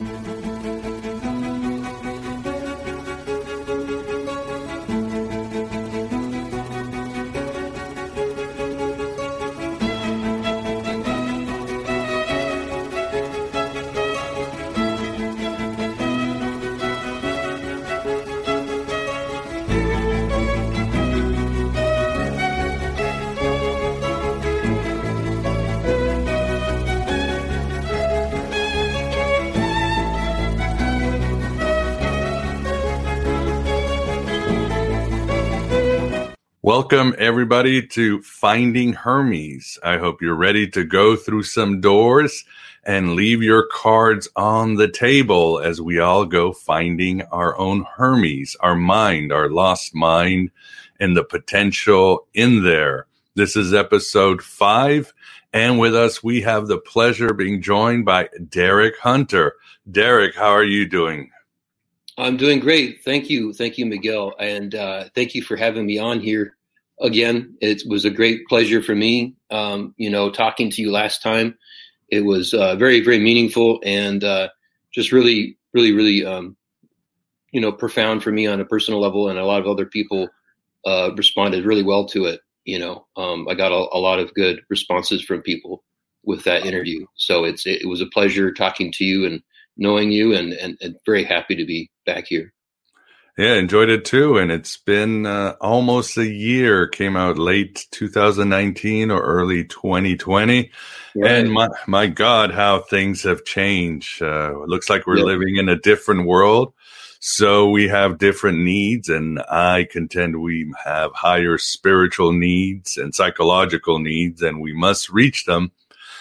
Música Welcome, everybody, to Finding Hermes. I hope you're ready to go through some doors and leave your cards on the table as we all go finding our own Hermes, our mind, our lost mind, and the potential in there. This is episode five. And with us, we have the pleasure of being joined by Derek Hunter. Derek, how are you doing? I'm doing great. Thank you. Thank you, Miguel. And uh, thank you for having me on here again. It was a great pleasure for me, um, you know, talking to you last time. It was uh, very, very meaningful and uh, just really, really, really, um, you know, profound for me on a personal level. And a lot of other people uh, responded really well to it. You know, um, I got a, a lot of good responses from people with that interview. So it's it was a pleasure talking to you and knowing you and, and, and very happy to be back here. Yeah, enjoyed it too. And it's been uh, almost a year. Came out late 2019 or early 2020. Right. And my, my God, how things have changed. Uh, it looks like we're yeah. living in a different world. So we have different needs. And I contend we have higher spiritual needs and psychological needs, and we must reach them.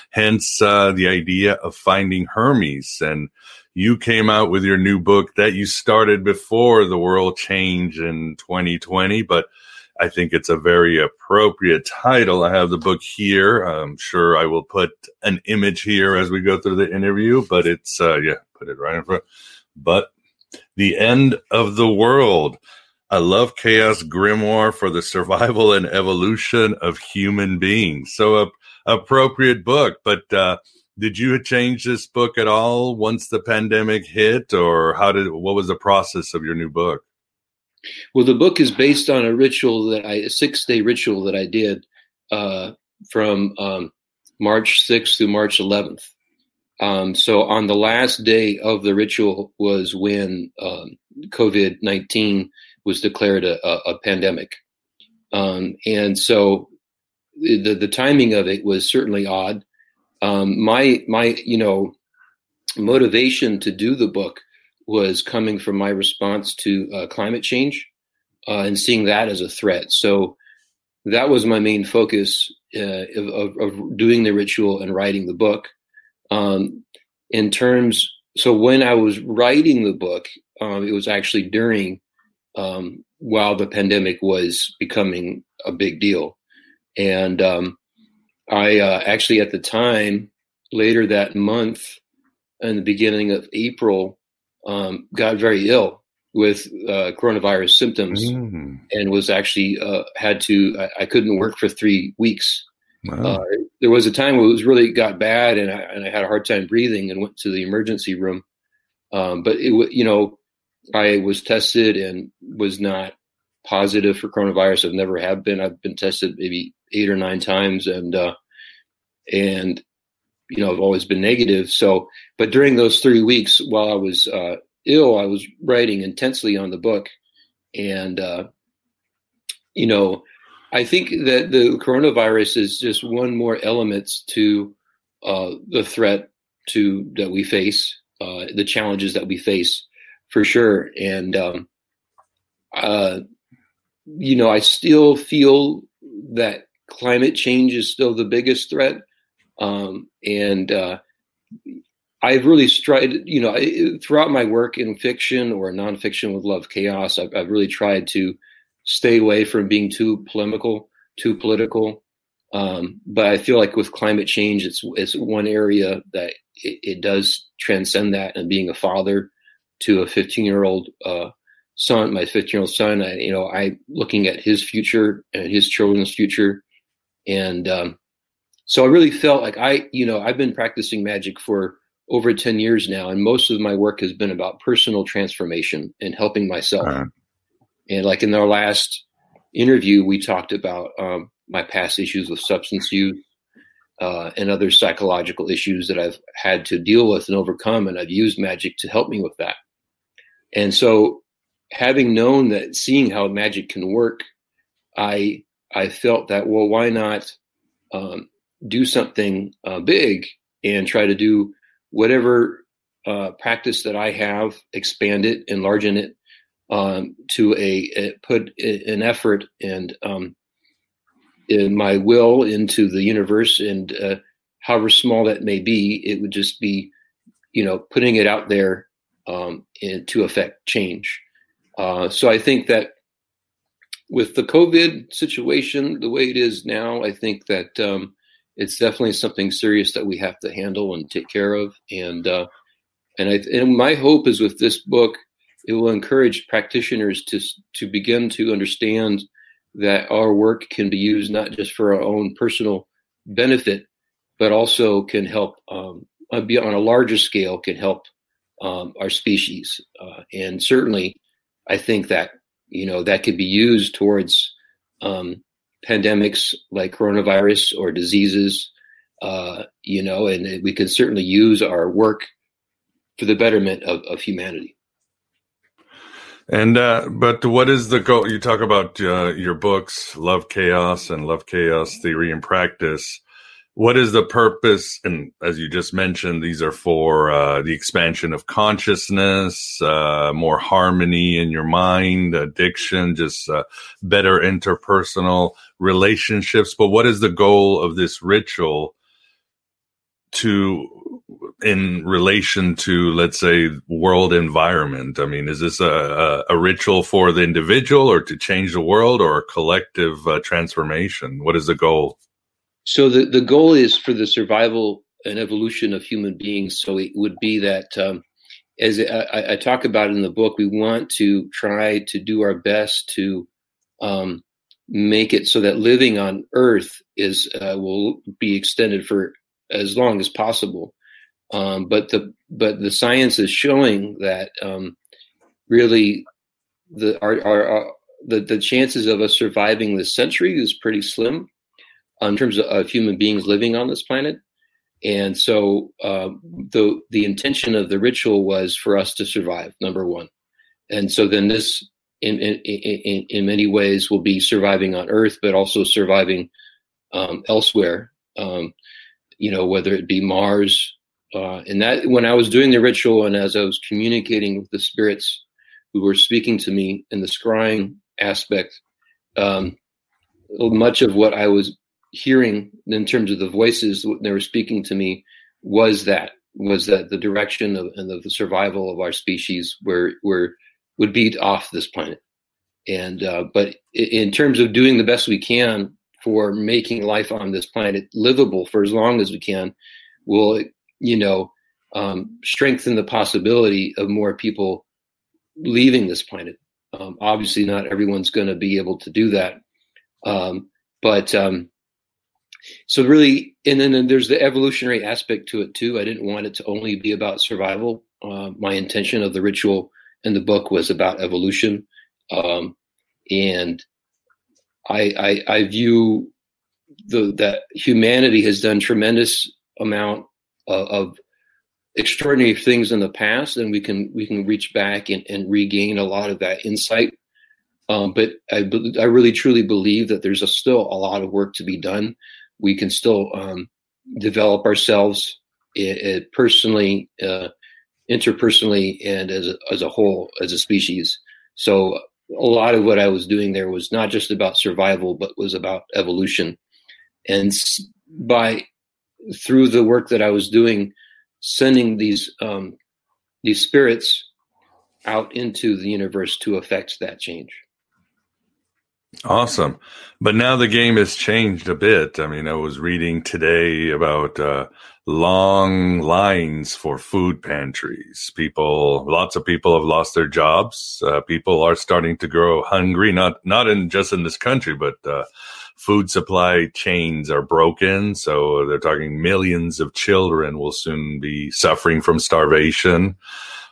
Hence uh, the idea of finding Hermes. And you came out with your new book that you started before the world changed in 2020, but I think it's a very appropriate title. I have the book here. I'm sure I will put an image here as we go through the interview, but it's, uh, yeah, put it right in front. But the end of the world. A love chaos grimoire for the survival and evolution of human beings. So a appropriate book, but, uh, did you change this book at all once the pandemic hit or how did what was the process of your new book? Well the book is based on a ritual that i a six day ritual that i did uh, from um, march 6th through march 11th um, so on the last day of the ritual was when um, covid-19 was declared a, a, a pandemic. Um, and so the, the timing of it was certainly odd um, my my you know motivation to do the book was coming from my response to uh, climate change uh, and seeing that as a threat. So that was my main focus uh, of, of, doing the ritual and writing the book. Um, in terms, so when I was writing the book, um, it was actually during um, while the pandemic was becoming a big deal, and um, I uh, actually, at the time, later that month, in the beginning of April, um, got very ill with uh, coronavirus symptoms mm. and was actually uh, had to, I, I, couldn't work for three weeks. Wow. Uh, there was a time where it was really got bad and I, and I, had a hard time breathing and went to the emergency room. Um, but it, you know, I was tested and was not positive for coronavirus. I've never have been. I've been tested maybe eight or nine times, and uh, and you know I've always been negative. So, but during those three weeks while I was uh, ill, I was writing intensely on the book, and uh, you know, I think that the coronavirus is just one more element to uh, the threat to that we face, uh, the challenges that we face, for sure, and. Um, uh, you know, I still feel that climate change is still the biggest threat. Um, and uh, I've really tried, you know, throughout my work in fiction or nonfiction with Love Chaos, I've, I've, really tried to stay away from being too polemical, too political. Um, but I feel like with climate change, it's it's one area that it, it does transcend that. And being a father to a 15 year old uh, son, my 15 year old son, I, you know, I looking at his future and his children's future, and um, so I really felt like I, you know, I've been practicing magic for over 10 years now, and most of my work has been about personal transformation and helping myself. Uh-huh. And like in our last interview, we talked about um, my past issues with substance use uh, and other psychological issues that I've had to deal with and overcome, and I've used magic to help me with that. And so, having known that, seeing how magic can work, I I felt that well, why not um, do something uh, big and try to do whatever uh, practice that I have, expand it, enlarge it um, to a, a, put an effort and um, in my will into the universe, and uh, however small that may be, it would just be, you know, putting it out there um, and to affect change. Uh, so I think that with the COVID situation the way it is now, I think that um, it's definitely something serious that we have to handle and take care of. And uh, and I and my hope is with this book, it will encourage practitioners to to begin to understand that our work can be used not just for our own personal benefit, but also can help um, uh, be on a larger scale can help um, our species. Uh, and certainly, I think that you know that could be used towards um, pandemics like coronavirus or diseases, uh, you know, and we can certainly use our work for the betterment of, of humanity. And uh, but what is the goal? You talk about uh, your books, Love Chaos and Love Chaos Theory and Practice what is the purpose? And as you just mentioned these are for uh, the expansion of consciousness uh, more harmony in your mind addiction just uh, better interpersonal relationships. But what is the goal of this ritual to in relation to let's say world environment? I mean is this a, a, a ritual for the individual or to change the world or a collective uh, transformation? What is the goal so the, the goal is for the survival and evolution of human beings. So it would be that, um, as I, I, talk about in the book, we want to try to do our best to um, make it so that living on Earth is uh, will be extended for as long as possible. Um, but the but the science is showing that um, really the our, our, our, the the chances of us surviving this century is pretty slim in terms of, human beings living on this planet. And so uh, the the intention of the ritual was for us to survive, number one. And so then this, in in, in, in many ways, will be surviving on Earth, but also surviving um, elsewhere. Um, you know, whether it be Mars. Uh, and that when I was doing the ritual and as I was communicating with the spirits who were speaking to me in the scrying aspect, um, much of what I was hearing in terms of the voices they were speaking to me was that was that the direction of and the survival of our species where where would be off this planet. And uh, but in terms of doing the best we can for making life on this planet livable for as long as we can will you know um, strengthen the possibility of more people leaving this planet. Um, obviously not everyone's going to be able to do that. Um, but um, so really, and then, then there's the evolutionary aspect to it too. I didn't want it to only be about survival. Uh, my intention of the ritual in the book was about evolution, um, and I, I, I view the that humanity has done tremendous amount of, of extraordinary things in the past, and we can we can reach back and, and regain a lot of that insight. Um, but I, I really truly believe that there's a, still a lot of work to be done we can still um, develop ourselves it, it personally, uh, interpersonally, and as a, as a whole, as a species. So a lot of what I was doing there was not just about survival, but was about evolution. And by through the work that I was doing, sending these um, these spirits out into the universe to affect that change. Awesome. But now the game has changed a bit. I mean, I was reading today about uh, long lines for food pantries. People, lots of people have lost their jobs. Uh, people are starting to grow hungry, not, not in just in this country, but, uh, food supply chains are broken. So they're talking millions of children will soon be suffering from starvation.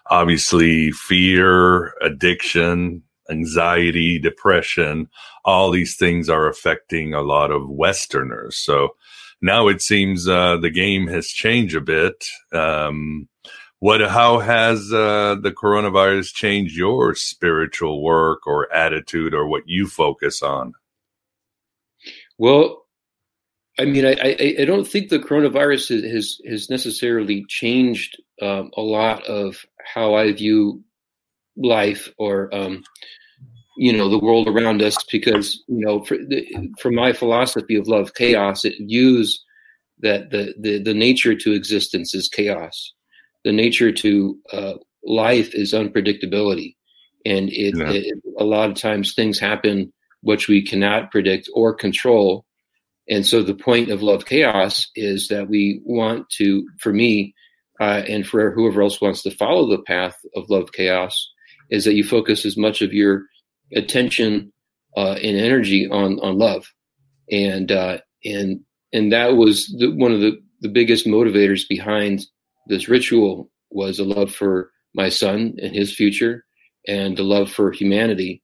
Obviously, fear, addiction, anxiety, depression, all these things are affecting a lot of Westerners. So now it seems uh, the game has changed a bit. Um, what, how has uh, the coronavirus changed your spiritual work or attitude or what you focus on? Well, I mean, I, I, I don't think the coronavirus has has necessarily changed um, a lot of how I view life or um, you know the world around us because you know for, the, for my philosophy of love chaos it views that the, the the nature to existence is chaos. The nature to uh, life is unpredictability. And it, yeah. it, a lot of times things happen which we cannot predict or control. And so the point of love chaos is that we want to for me uh, and for whoever else wants to follow the path of love chaos is that you focus as much of your attention uh, and energy on on love, and uh, and and that was the, one of the the biggest motivators behind this ritual was a love for my son and his future, and the love for humanity.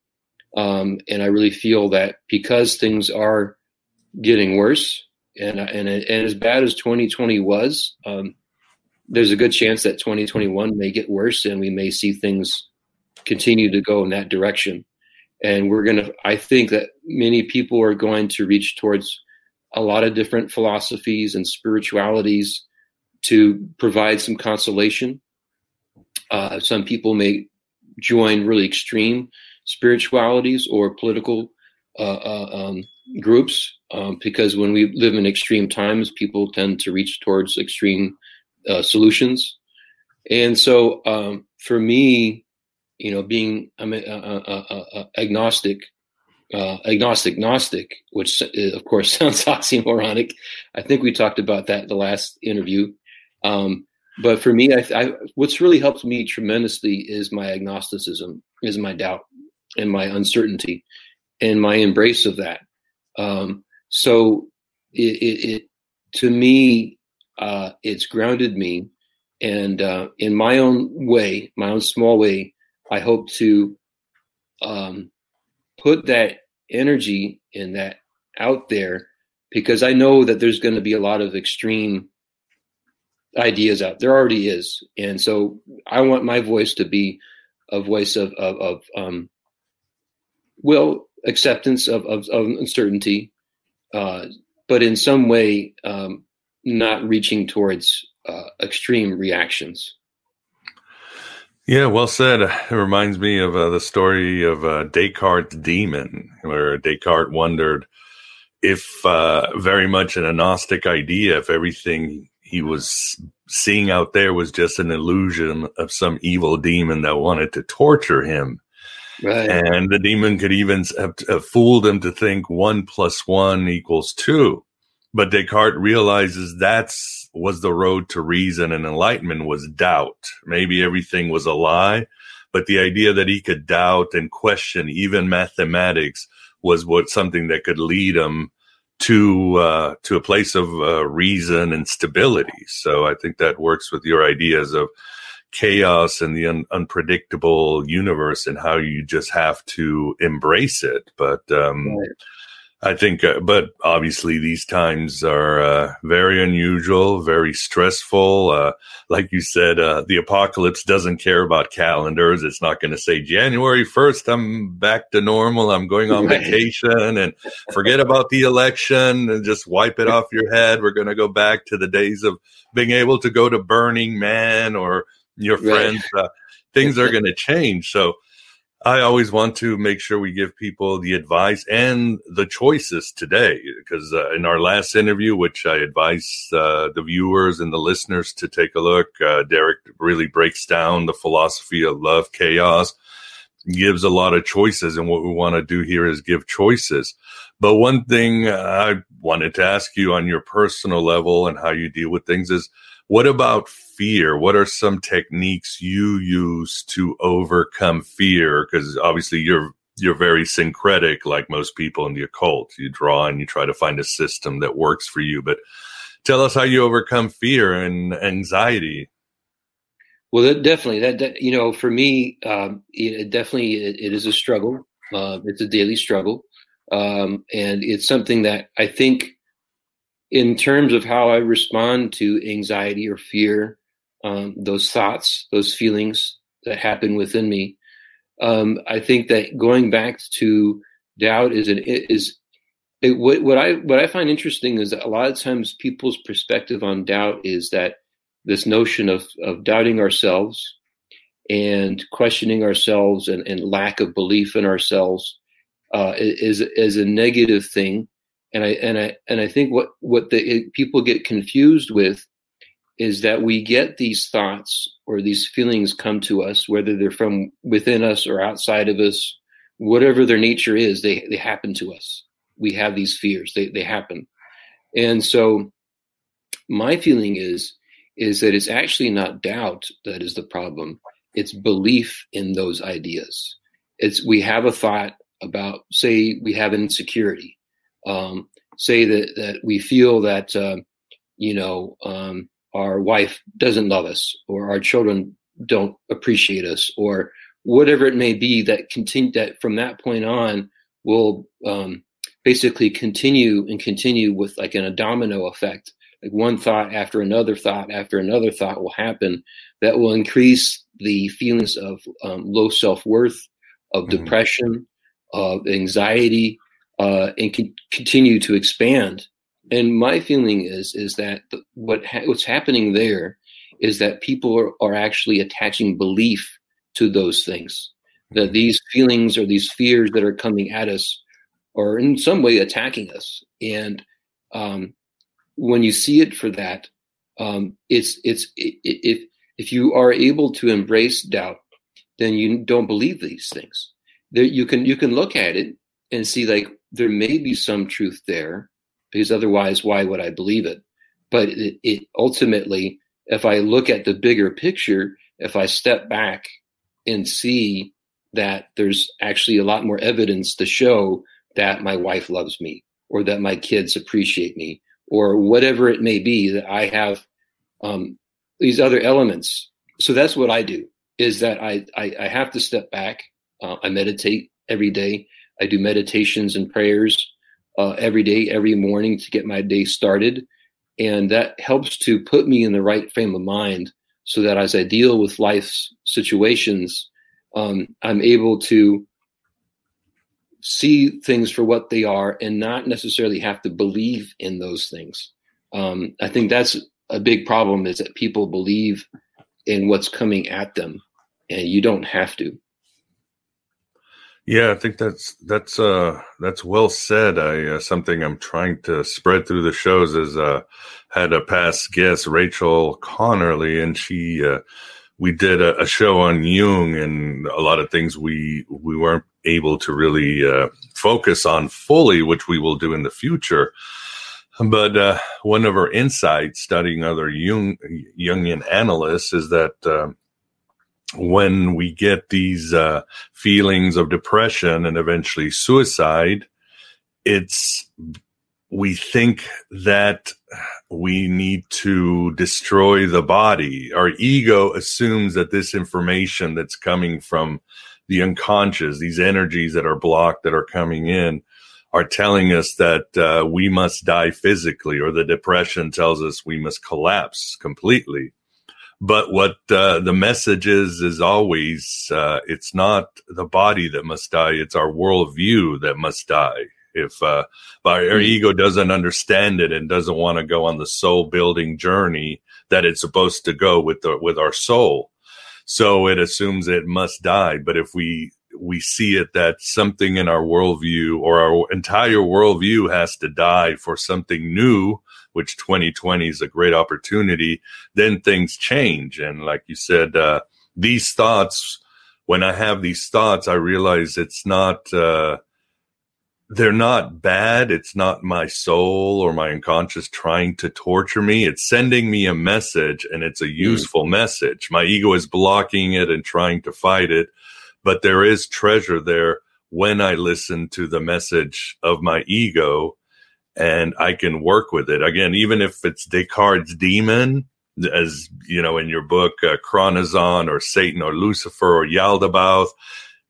Um, and I really feel that because things are getting worse, and and and as bad as 2020 was, um, there's a good chance that 2021 may get worse, and we may see things continue to go in that direction and we're going to i think that many people are going to reach towards a lot of different philosophies and spiritualities to provide some consolation. Uh, some people may join really extreme spiritualities or political uh, uh, um, groups um, because when we live in extreme times people tend to reach towards extreme uh, solutions. And so um, for me you know, being a, a, agnostic, uh, agnostic gnostic, which uh, of course sounds oxymoronic. I think we talked about that the last interview. Um, but for me, I, I, what's really helped me tremendously is my agnosticism, is my doubt and my uncertainty, and my embrace of that. Um, so it, it, it, to me, uh, it's grounded me, and uh, in my own way, my own small way, I hope to um, put that energy in that out there because I know that there's going to be a lot of extreme ideas out there already is. And so i want my voice to be a voice of of, of um well acceptance of of, of uncertainty uh but in some way um not reaching towards uh, extreme reactions yeah, well said. It reminds me of uh, the story of uh, Descartes' demon, where Descartes wondered if uh, very much an agnostic idea, if everything he was seeing out there was just an illusion of some evil demon that wanted to torture him. Right. And the demon could even have, have fooled him to think one plus one equals two. But Descartes realizes that's was the road to reason and enlightenment was doubt. Maybe everything was a lie, but the idea that he could doubt and question even mathematics was what something that could lead him to uh, to a place of uh, reason and stability. So I think that works with your ideas of chaos and the un- unpredictable universe and how you just have to embrace it. But um, right. I think, uh, but obviously these times are uh, very unusual, very stressful. Uh, like you said, uh, the apocalypse doesn't care about calendars. It's not going to say January 1st, I'm back to normal. I'm going on vacation and forget about the election and just wipe it off your head. We're going to go back to the days of being able to go to Burning Man or your friends. Right. Uh, things are going to change. So, I always want to make sure we give people the advice and the choices today, because uh, in our last interview, which I advise uh, the viewers and the listeners to take a look, uh, Derek really breaks down the philosophy of love, chaos, gives a lot of choices. And what we want to do here is give choices. But one thing I wanted to ask you on your personal level and how you deal with things is what about fear? What are some techniques you use to overcome fear? Because obviously you're you're very syncretic, like most people in the occult. You draw and you try to find a system that works for you. But tell us how you overcome fear and anxiety. Well, that definitely that, that, you know for me, um, it, definitely it, it is a struggle. Uh, it's a daily struggle, um, and it's something that I think in terms of how I respond to anxiety or fear, um, those thoughts, those feelings that happen within me, um, I think that going back to doubt is an is it, what, what I what I find interesting is that a lot of times people's perspective on doubt is that this notion of of doubting ourselves and questioning ourselves and, and lack of belief in ourselves uh, is is a negative thing and I and I and I think what what the it, people get confused with is that we get these thoughts or these feelings come to us, whether they're from within us or outside of us, whatever their nature is, they they happen to us. We have these fears; they they happen, and so my feeling is is that it's actually not doubt that is the problem; it's belief in those ideas. It's we have a thought about, say, we have insecurity um, say that that we feel that uh, you know um, our wife doesn't love us or our children don't appreciate us or whatever it may be that continue that from that point on will um, basically continue and continue with like in a domino effect like one thought after another thought after another thought will happen that will increase the feelings of um, low self-worth of mm-hmm. depression of anxiety uh, and can continue to expand. And my feeling is is that what ha- what's happening there is that people are, are actually attaching belief to those things. That these feelings or these fears that are coming at us are in some way attacking us. And um, when you see it for that, um, it's it's if if you are able to embrace doubt, then you don't believe these things. There, you can you can look at it and see like there may be some truth there because otherwise why would i believe it? But it, it, ultimately if i look at the bigger picture if i step back and see that there's actually a lot more evidence to show that my wife loves me or that my kids appreciate me or whatever it may be that i have um, these other elements. So that's what i do is that i i, I have to step back uh, i meditate every day I do meditations and prayers uh, every day, every morning to get my day started. And that helps to put me in the right frame of mind so that as I deal with life's situations, um, I'm able to see things for what they are and not necessarily have to believe in those things. Um, I think that's a big problem is that people believe in what's coming at them and you don't have to. Yeah, I think that's that's uh that's well said. I uh, something I'm trying to spread through the shows is uh had a past guest Rachel Connerly and she uh we did a, a show on Jung and a lot of things we we weren't able to really uh focus on fully which we will do in the future. But uh one of our insights studying other Jung Jungian analysts is that uh, when we get these uh, feelings of depression and eventually suicide, it's we think that we need to destroy the body. Our ego assumes that this information that's coming from the unconscious, these energies that are blocked that are coming in, are telling us that uh, we must die physically, or the depression tells us we must collapse completely. But what uh, the message is is always uh, it's not the body that must die; it's our worldview that must die. If uh, our, our hmm. ego doesn't understand it and doesn't want to go on the soul building journey that it's supposed to go with the with our soul, so it assumes it must die. But if we we see it that something in our worldview or our entire worldview has to die for something new, which 2020 is a great opportunity, then things change. And like you said, uh, these thoughts, when I have these thoughts, I realize it's not, uh, they're not bad. It's not my soul or my unconscious trying to torture me. It's sending me a message and it's a hmm. useful mm. message. My ego is blocking it and trying to fight it, but there is treasure there when I listen to the message of my ego and I can work with it. Again, even if it's Descartes' demon, as you know, in your book, uh, or Satan or Lucifer or Yaldabaoth,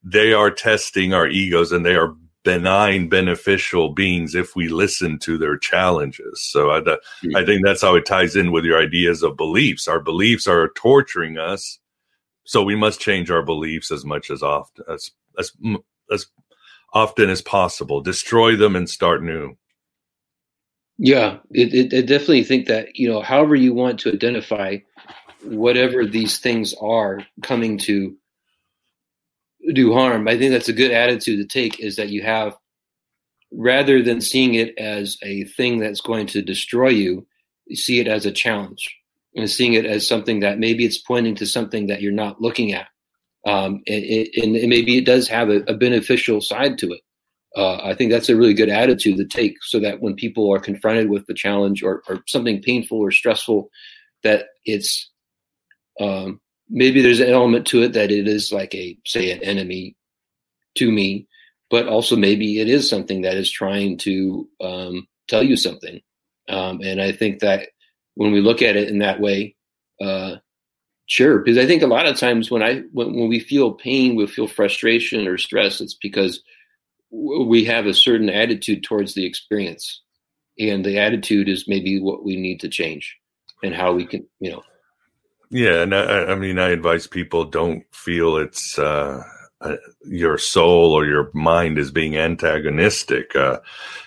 they are testing our egos and they are benign, beneficial beings if we listen to their challenges. So I, mm-hmm. I think that's how it ties in with your ideas of beliefs. Our beliefs are torturing us, so we must change our beliefs as much as often as as as often as possible. Destroy them and start new. Yeah, it, it, I definitely think that you know, however you want to identify whatever these things are coming to do harm. I think that's a good attitude to take is that you have rather than seeing it as a thing that's going to destroy you, you see it as a challenge and seeing it as something that maybe it's pointing to something that you're not looking at. Um, and, and, maybe it does have a, a beneficial side to it. Uh, I think that's a really good attitude to take so that when people are confronted with the challenge or, or something painful or stressful, that it's um, maybe there's an element to it that it is like a say an enemy to me but also maybe it is something that is trying to um, tell you something. Um, and i think that when we look at it in that way uh, sure because i think a lot of times when i when, when we feel pain we feel frustration or stress it's because we have a certain attitude towards the experience and the attitude is maybe what we need to change and how we can you know yeah, and I, I, mean, I advise people don't feel it's uh, uh, your soul or your mind is being antagonistic. Uh,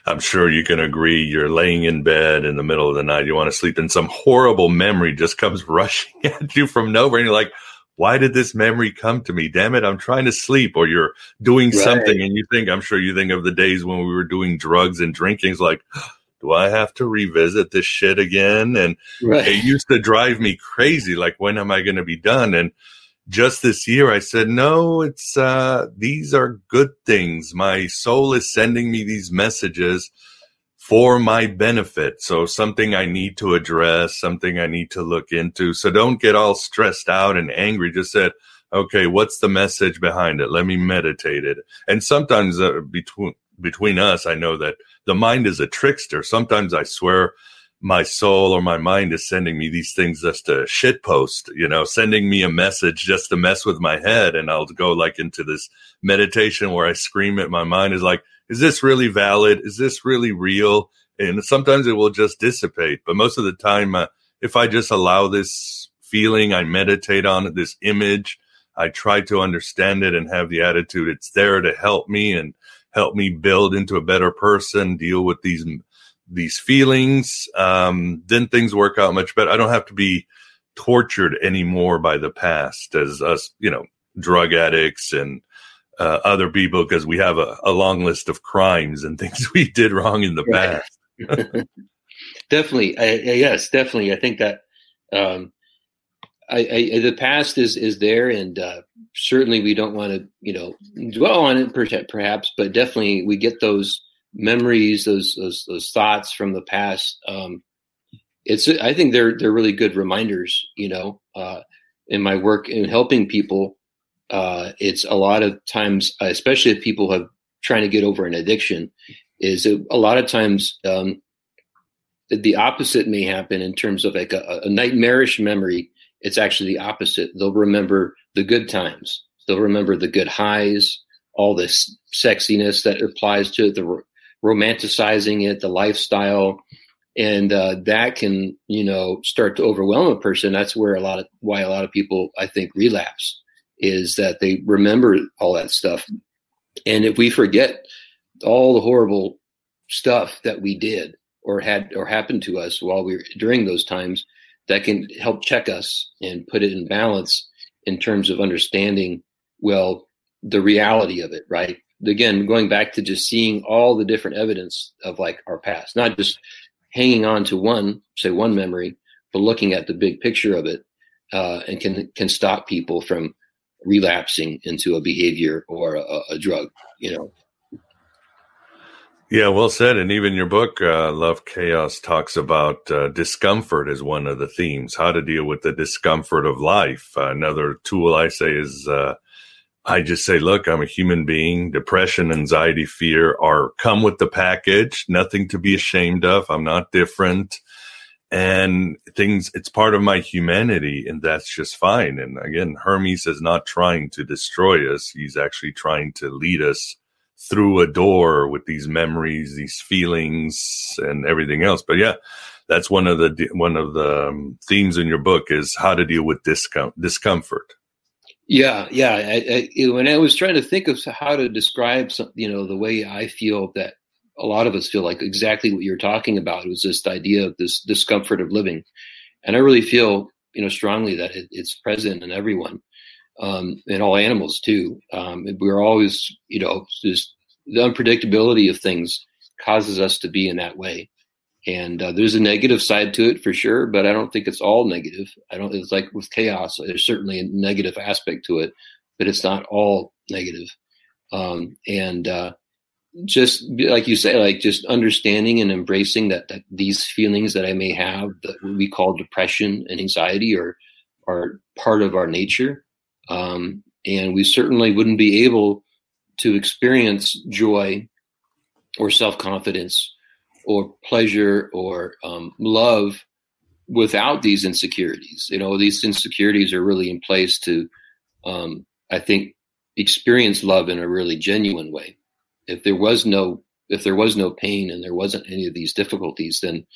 I'm sure you can agree. You're laying in bed in the middle of the night, you want to sleep, and some horrible memory just comes rushing at you from nowhere, and you're like, "Why did this memory come to me? Damn it, I'm trying to sleep." Or you're doing right. something, and you think, I'm sure you think of the days when we were doing drugs and drinking. It's like do I have to revisit this shit again? And right. it used to drive me crazy. Like, when am I going to be done? And just this year, I said, no, it's, uh, these are good things. My soul is sending me these messages for my benefit. So something I need to address, something I need to look into. So don't get all stressed out and angry. Just said, okay, what's the message behind it? Let me meditate it. And sometimes uh, between, between us, I know that the mind is a trickster. Sometimes I swear my soul or my mind is sending me these things just to shit post, you know, sending me a message just to mess with my head. And I'll go like into this meditation where I scream at my mind is like, is this really valid? Is this really real? And sometimes it will just dissipate. But most of the time, uh, if I just allow this feeling, I meditate on it, this image, I try to understand it and have the attitude it's there to help me and help me build into a better person, deal with these these feelings. Um, then things work out much better. I don't have to be tortured anymore by the past as us, you know, drug addicts and uh, other people because we have a, a, long list of crimes and things we did wrong in the right. past. definitely, I, yes, definitely. I think that um, I, I, the past is is there, and uh, certainly we don't want to you know dwell on it perhaps, but definitely we get those memories, those those, those thoughts from the past. Um, it's I think they're they're really good reminders. You know, uh, in my work in helping people, uh, it's a lot of times, especially if people have trying to get over an addiction, is a, a lot of times. Um, the opposite may happen in terms of like a, a nightmarish memory it's actually the opposite. They'll remember the good times. They'll remember the good highs, all this sexiness that applies to it, the romanticizing it, the lifestyle, and uh, that can you know start to overwhelm a person. That's where a lot of why a lot of people I think relapse is that they remember all that stuff, and if we forget all the horrible stuff that we did or had or happened to us while we were during those times that can help check us and put it in balance in terms of understanding well the reality of it, right? Again, going back to just seeing all the different evidence of like our past, not just hanging on to one, say one memory, but looking at the big picture of it, uh, and can can stop people from relapsing into a behavior or a, a drug. You know. Yeah, well said. And even your book, uh, Love Chaos, talks about uh, discomfort as one of the themes, how to deal with the discomfort of life. Uh, another tool I say is uh, I just say, look, I'm a human being. Depression, anxiety, fear are come with the package, nothing to be ashamed of. I'm not different. And things, it's part of my humanity, and that's just fine. And again, Hermes is not trying to destroy us, he's actually trying to lead us through a door with these memories, these feelings, and everything else. But yeah, that's one of the one of the um, themes in your book is how to deal with discom- discomfort. Yeah, yeah. I, I, when I was trying to think of how to describe, some, you know, the way I feel that a lot of us feel like exactly what you're talking about It was this idea of this discomfort of living, and I really feel, you know, strongly that it, it's present in everyone um, and all animals too. Um, we're always, you know, just the unpredictability of things causes us to be in that way. And uh, there's a negative side to it for sure, but I don't think it's all negative. I don't. It's like with chaos. There's certainly a negative aspect to it, but it's not all negative. Um, and uh, just like you say, like just understanding and embracing that that these feelings that I may have that we call depression and anxiety are are part of our nature um, and we certainly wouldn't be able to experience joy or self confidence or pleasure or um, love without these insecurities. You know, these insecurities are really in place to, um, I think, experience love in a really genuine way. If there was no if there was no pain and there wasn't any of these difficulties, then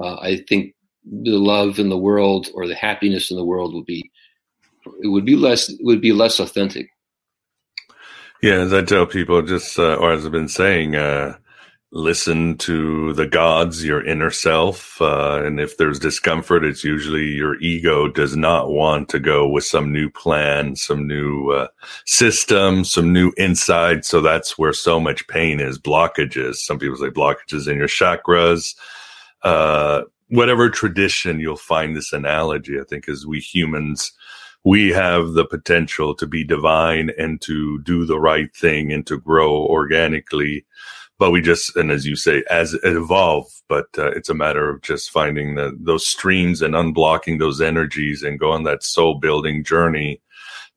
uh, I think the love in the world or the happiness in the world would be it would be less it would be less authentic. Yeah, as I tell people, just uh, or as I've been saying, uh, listen to the gods, your inner self, uh, and if there's discomfort, it's usually your ego does not want to go with some new plan, some new uh, system, some new insight. So that's where so much pain is. Blockages. Some people say blockages in your chakras. Uh, whatever tradition, you'll find this analogy. I think as we humans we have the potential to be divine and to do the right thing and to grow organically. But we just, and as you say, as evolve, but uh, it's a matter of just finding the, those streams and unblocking those energies and go on that soul building journey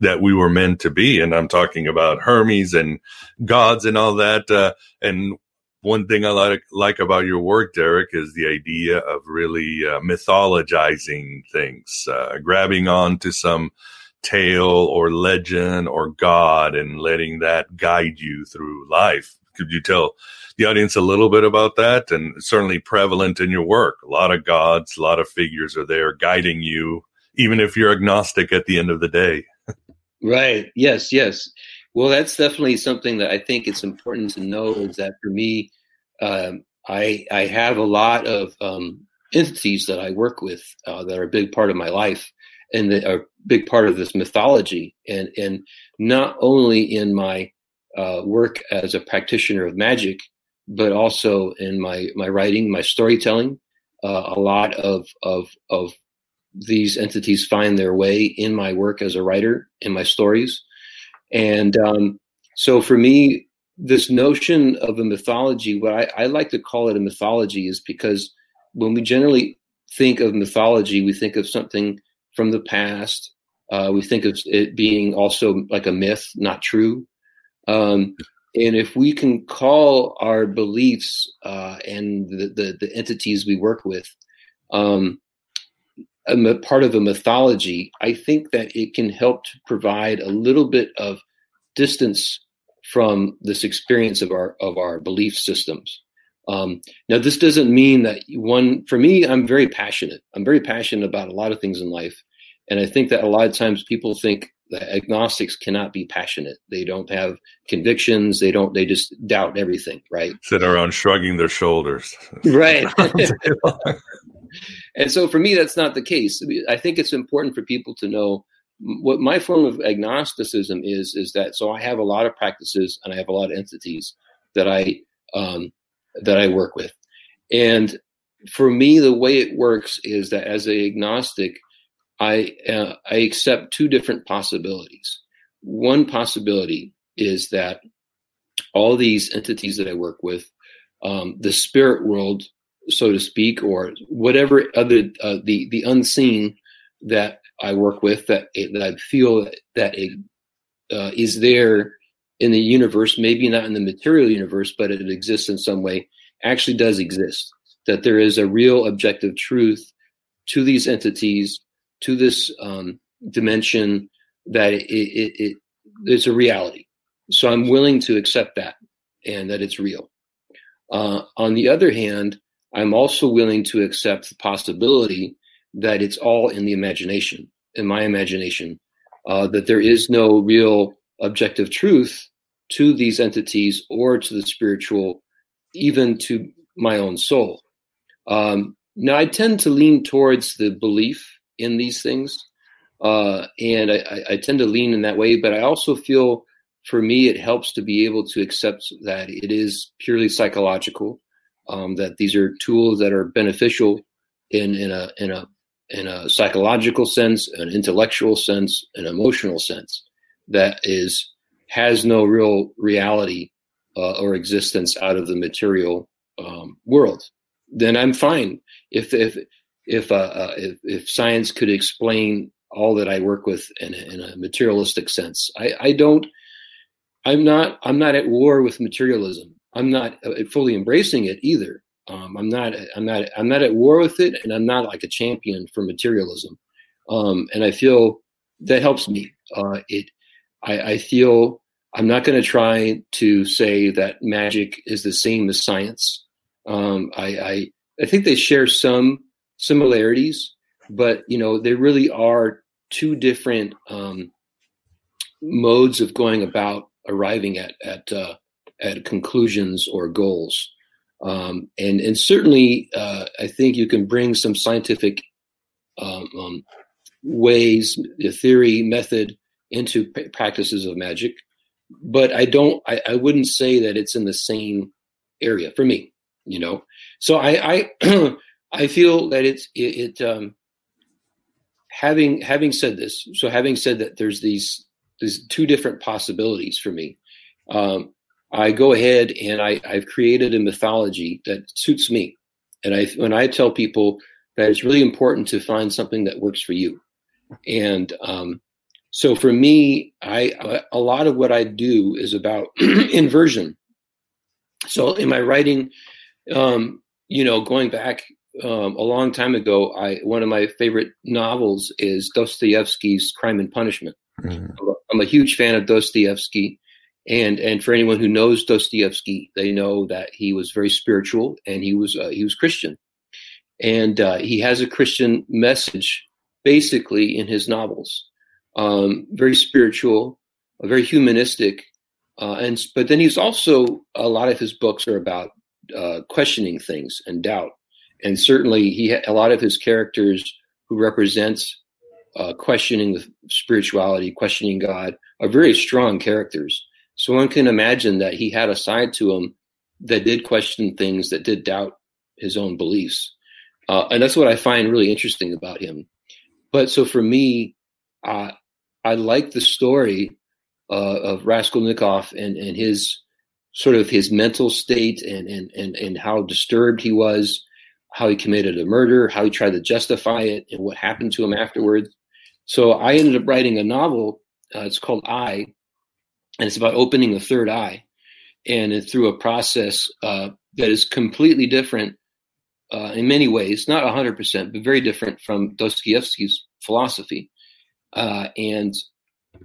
that we were meant to be. And I'm talking about Hermes and gods and all that. Uh, and one thing I like, like about your work, Derek, is the idea of really uh, mythologizing things, uh, grabbing on to some tale or legend or God and letting that guide you through life. Could you tell the audience a little bit about that? And certainly prevalent in your work. A lot of gods, a lot of figures are there guiding you, even if you're agnostic at the end of the day. right. Yes. Yes. Well, that's definitely something that I think it's important to know is that for me, um, I I have a lot of um, entities that I work with uh, that are a big part of my life and that are a big part of this mythology. And and not only in my uh, work as a practitioner of magic, but also in my my writing, my storytelling. Uh, a lot of of of these entities find their way in my work as a writer in my stories, and um, so for me, this notion of a mythology, what I, I, like to call it a mythology, is because when we generally think of mythology, we think of something from the past. Uh, we think of it being also like a myth, not true. Um, and if we can call our beliefs uh, and the, the, the, entities we work with um, a part of a mythology, I think that it can help to provide a little bit of distance from this experience of our of our belief systems. Um, now, this doesn't mean that one. For me, I'm very passionate. I'm very passionate about a lot of things in life, and I think that a lot of times people think agnostics cannot be passionate. They don't have convictions. They don't. They just doubt everything. Right. Sit around shrugging their shoulders. Right. and so, for me, that's not the case. I think it's important for people to know what my form of agnosticism is is that so I have a lot of practices and I have a lot of entities that I um, that I work with, and for me the way it works is that as a agnostic, I uh, I accept two different possibilities. One possibility is that all these entities that I work with, um, the spirit world, so to speak, or whatever other uh, the the unseen that I work with that that I feel that it uh, is there in the universe, maybe not in the material universe, but it exists in some way, actually does exist. That there is a real objective truth to these entities, to this um, dimension, that it, it, it it's a reality. So I'm willing to accept that and that it's real. Uh, on the other hand, I'm also willing to accept the possibility that it's all in the imagination, in my imagination, uh, that there is no real objective truth to these entities or to the spiritual, even to my own soul. Um, now, I tend to lean towards the belief in these things, uh, and I, I, tend to lean in that way, but I also feel for me, it helps to be able to accept that it is purely psychological, um, that these are tools that are beneficial in, in a in a in a psychological sense, an intellectual sense, an emotional sense that is has no real reality uh, or existence out of the material um, world, then I'm fine. If if if, uh, uh, if, if science could explain all that I work with in a, in a materialistic sense, I, I don't. I'm not. I'm not at war with materialism. I'm not uh, fully embracing it either. Um, I'm not. I'm not. I'm not at war with it, and I'm not like a champion for materialism. Um, and I feel that helps me. Uh, it. I, I feel I'm not going to try to say that magic is the same as science. Um, I, I I think they share some similarities, but you know they really are two different um, modes of going about arriving at at uh, at conclusions or goals. Um, and and certainly, uh, I think you can bring some scientific um, um, ways, the theory, method into p- practices of magic. But I don't. I, I wouldn't say that it's in the same area for me. You know. So I I, I feel that it's it. it um, having having said this, so having said that, there's these there's two different possibilities for me. Um, I go ahead and I, I've created a mythology that suits me. And I when I tell people that it's really important to find something that works for you. And um, so for me, I a lot of what I do is about inversion. So in my writing, um, you know, going back um, a long time ago, I one of my favorite novels is Dostoevsky's Crime and Punishment. Mm-hmm. I'm a huge fan of Dostoevsky, and and for anyone who knows Dostoevsky, they know that he was very spiritual and he was uh, he was Christian, and uh, he has a Christian message basically in his novels, um, very spiritual, uh, very humanistic, uh, and but then he's also a lot of his books are about uh, questioning things and doubt, and certainly he a lot of his characters who represents uh, questioning the spirituality, questioning God, are very strong characters so one can imagine that he had a side to him that did question things, that did doubt his own beliefs. Uh, and that's what I find really interesting about him. But so for me, uh, I like the story uh, of Raskolnikov and, and his sort of his mental state and, and, and, and how disturbed he was, how he committed a murder, how he tried to justify it, and what happened to him afterwards. So I ended up writing a novel. Uh, it's called I, and it's about opening the third eye, and it's through a process uh, that is completely different uh, in many ways, not hundred percent, but very different from Dostoevsky's philosophy. Uh, and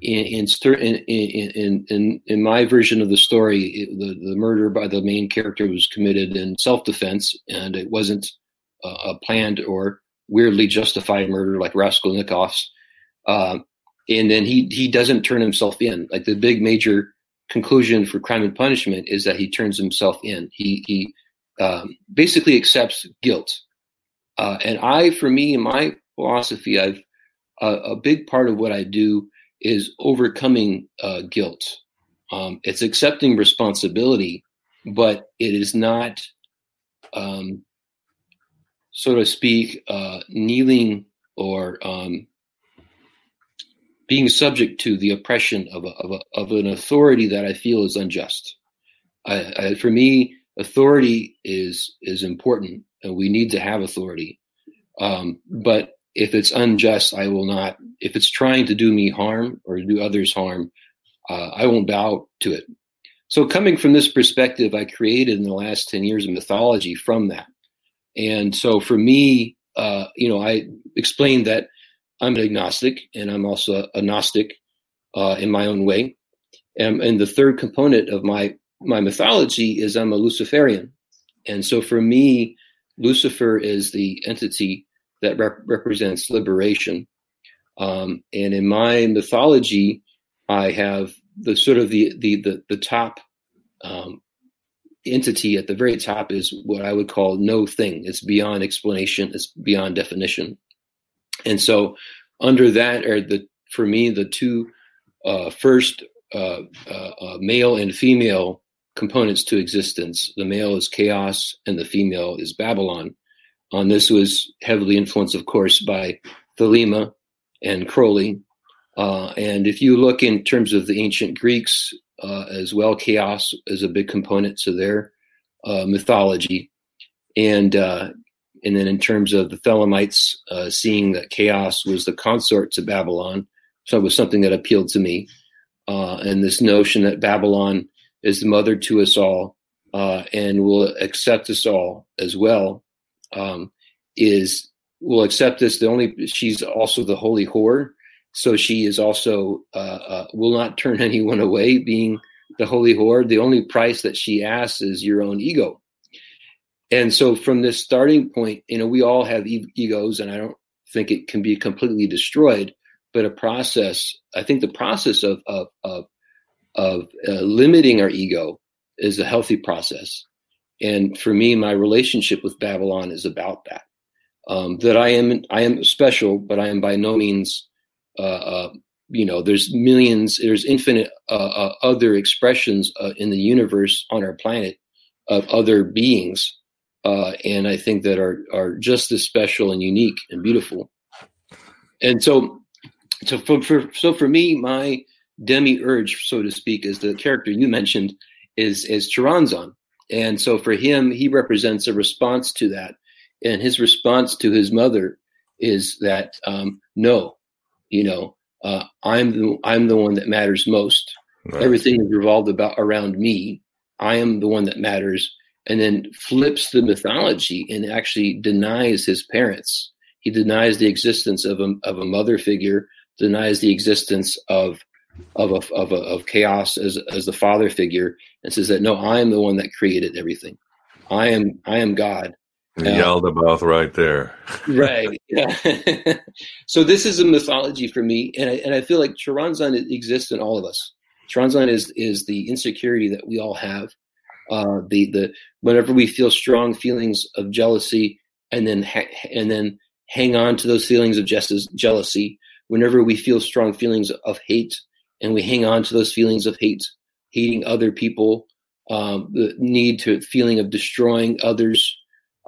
in in, in in in my version of the story, the the murder by the main character was committed in self defense, and it wasn't a planned or weirdly justified murder like Raskolnikov's. Uh, and then he he doesn't turn himself in. Like the big major conclusion for Crime and Punishment is that he turns himself in. He he um, basically accepts guilt. Uh, and I, for me, in my philosophy, I've a, a, big part of what I do is overcoming uh, guilt. Um, it's accepting responsibility, but it is not, um, so to speak, uh, kneeling or um, being subject to the oppression of, a, of, a, of, an authority that I feel is unjust. I, I, for me, authority is is important, and we need to have authority. Um, but if it's unjust, I will not. If it's trying to do me harm or do others harm, uh, I won't bow to it. So, coming from this perspective, I created in the last 10 years of mythology from that. And so, for me, uh, you know, I explained that I'm an agnostic and I'm also a Gnostic uh, in my own way. And, and the third component of my, my mythology is I'm a Luciferian. And so, for me, Lucifer is the entity that rep- represents liberation. Um, and in my mythology, I have the sort of the the the, the top um, entity at the very top is what I would call no thing. It's beyond explanation. It's beyond definition. And so, under that are the for me the two uh, first uh, uh, uh male and female components to existence. The male is chaos, and the female is Babylon. On this was heavily influenced, of course, by Thelema and Crowley. Uh, and if you look in terms of the ancient Greeks uh, as well, chaos is a big component to their uh, mythology. And uh, and then in terms of the Thelemites, uh, seeing that chaos was the consort to Babylon, so it was something that appealed to me. And this notion that Babylon is the mother to us all and will accept us all as well um, is will accept this. The only she's also the holy whore, so she is also uh, uh, will not turn anyone away. Being the holy whore, the only price that she asks is your own ego. And so, from this starting point, you know, we all have e- egos, and I don't think it can be completely destroyed. But a process, I think, the process of of of, of uh, limiting our ego is a healthy process. And for me, my relationship with Babylon is about that. Um, that I am I am special, but I am by no means. Uh, uh, you know, there's millions, there's infinite uh, uh other expressions uh, in the universe on our planet of other beings, and I think that are are just as special and unique and beautiful. And so, so for, for so for me, my demiurge, so to speak, is the character you mentioned, is is Choronzon. And so for him, he represents a response to that. And his response to his mother is that um, no, you know, uh, I'm the I'm the one that matters most. Right. Everything is revolved about around me. I am the one that matters. And then flips the mythology and actually denies his parents. He denies the existence of a of a mother figure, denies the existence of of a, of, a, of chaos as as the father figure, and says that no, I am the one that created everything. I am I am God. Uh, Yaldabaoth right there. right. Yeah. so this is a mythology for me, and I, and I feel like Choronzon exists in all of us. Choronzon is is the insecurity that we all have. Uh, the the whenever we feel strong feelings of jealousy, and then ha- and then hang on to those feelings of just as jealousy. Whenever we feel strong feelings of hate, and we hang on to those feelings of hate, hating other people, um, the need to feeling of destroying others.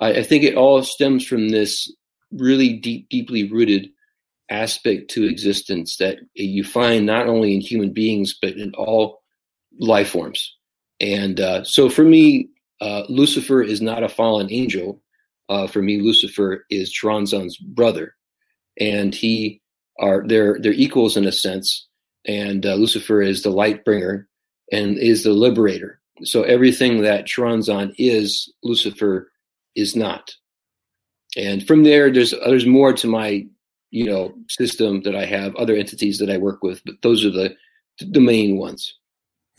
I, I think it all stems from this really deep, deeply rooted aspect to existence that you find not only in human beings but in all life forms. And uh, so, for me, uh, Lucifer is not a fallen angel. Uh, for me, Lucifer is Choronzon's brother, and he are they're they're equals in a sense and uh, Lucifer is the light bringer and is the liberator. So everything that Choronzon is, Lucifer is not. And from there, there's there's more to my you know system that I have, other entities that I work with, but those are the the main ones.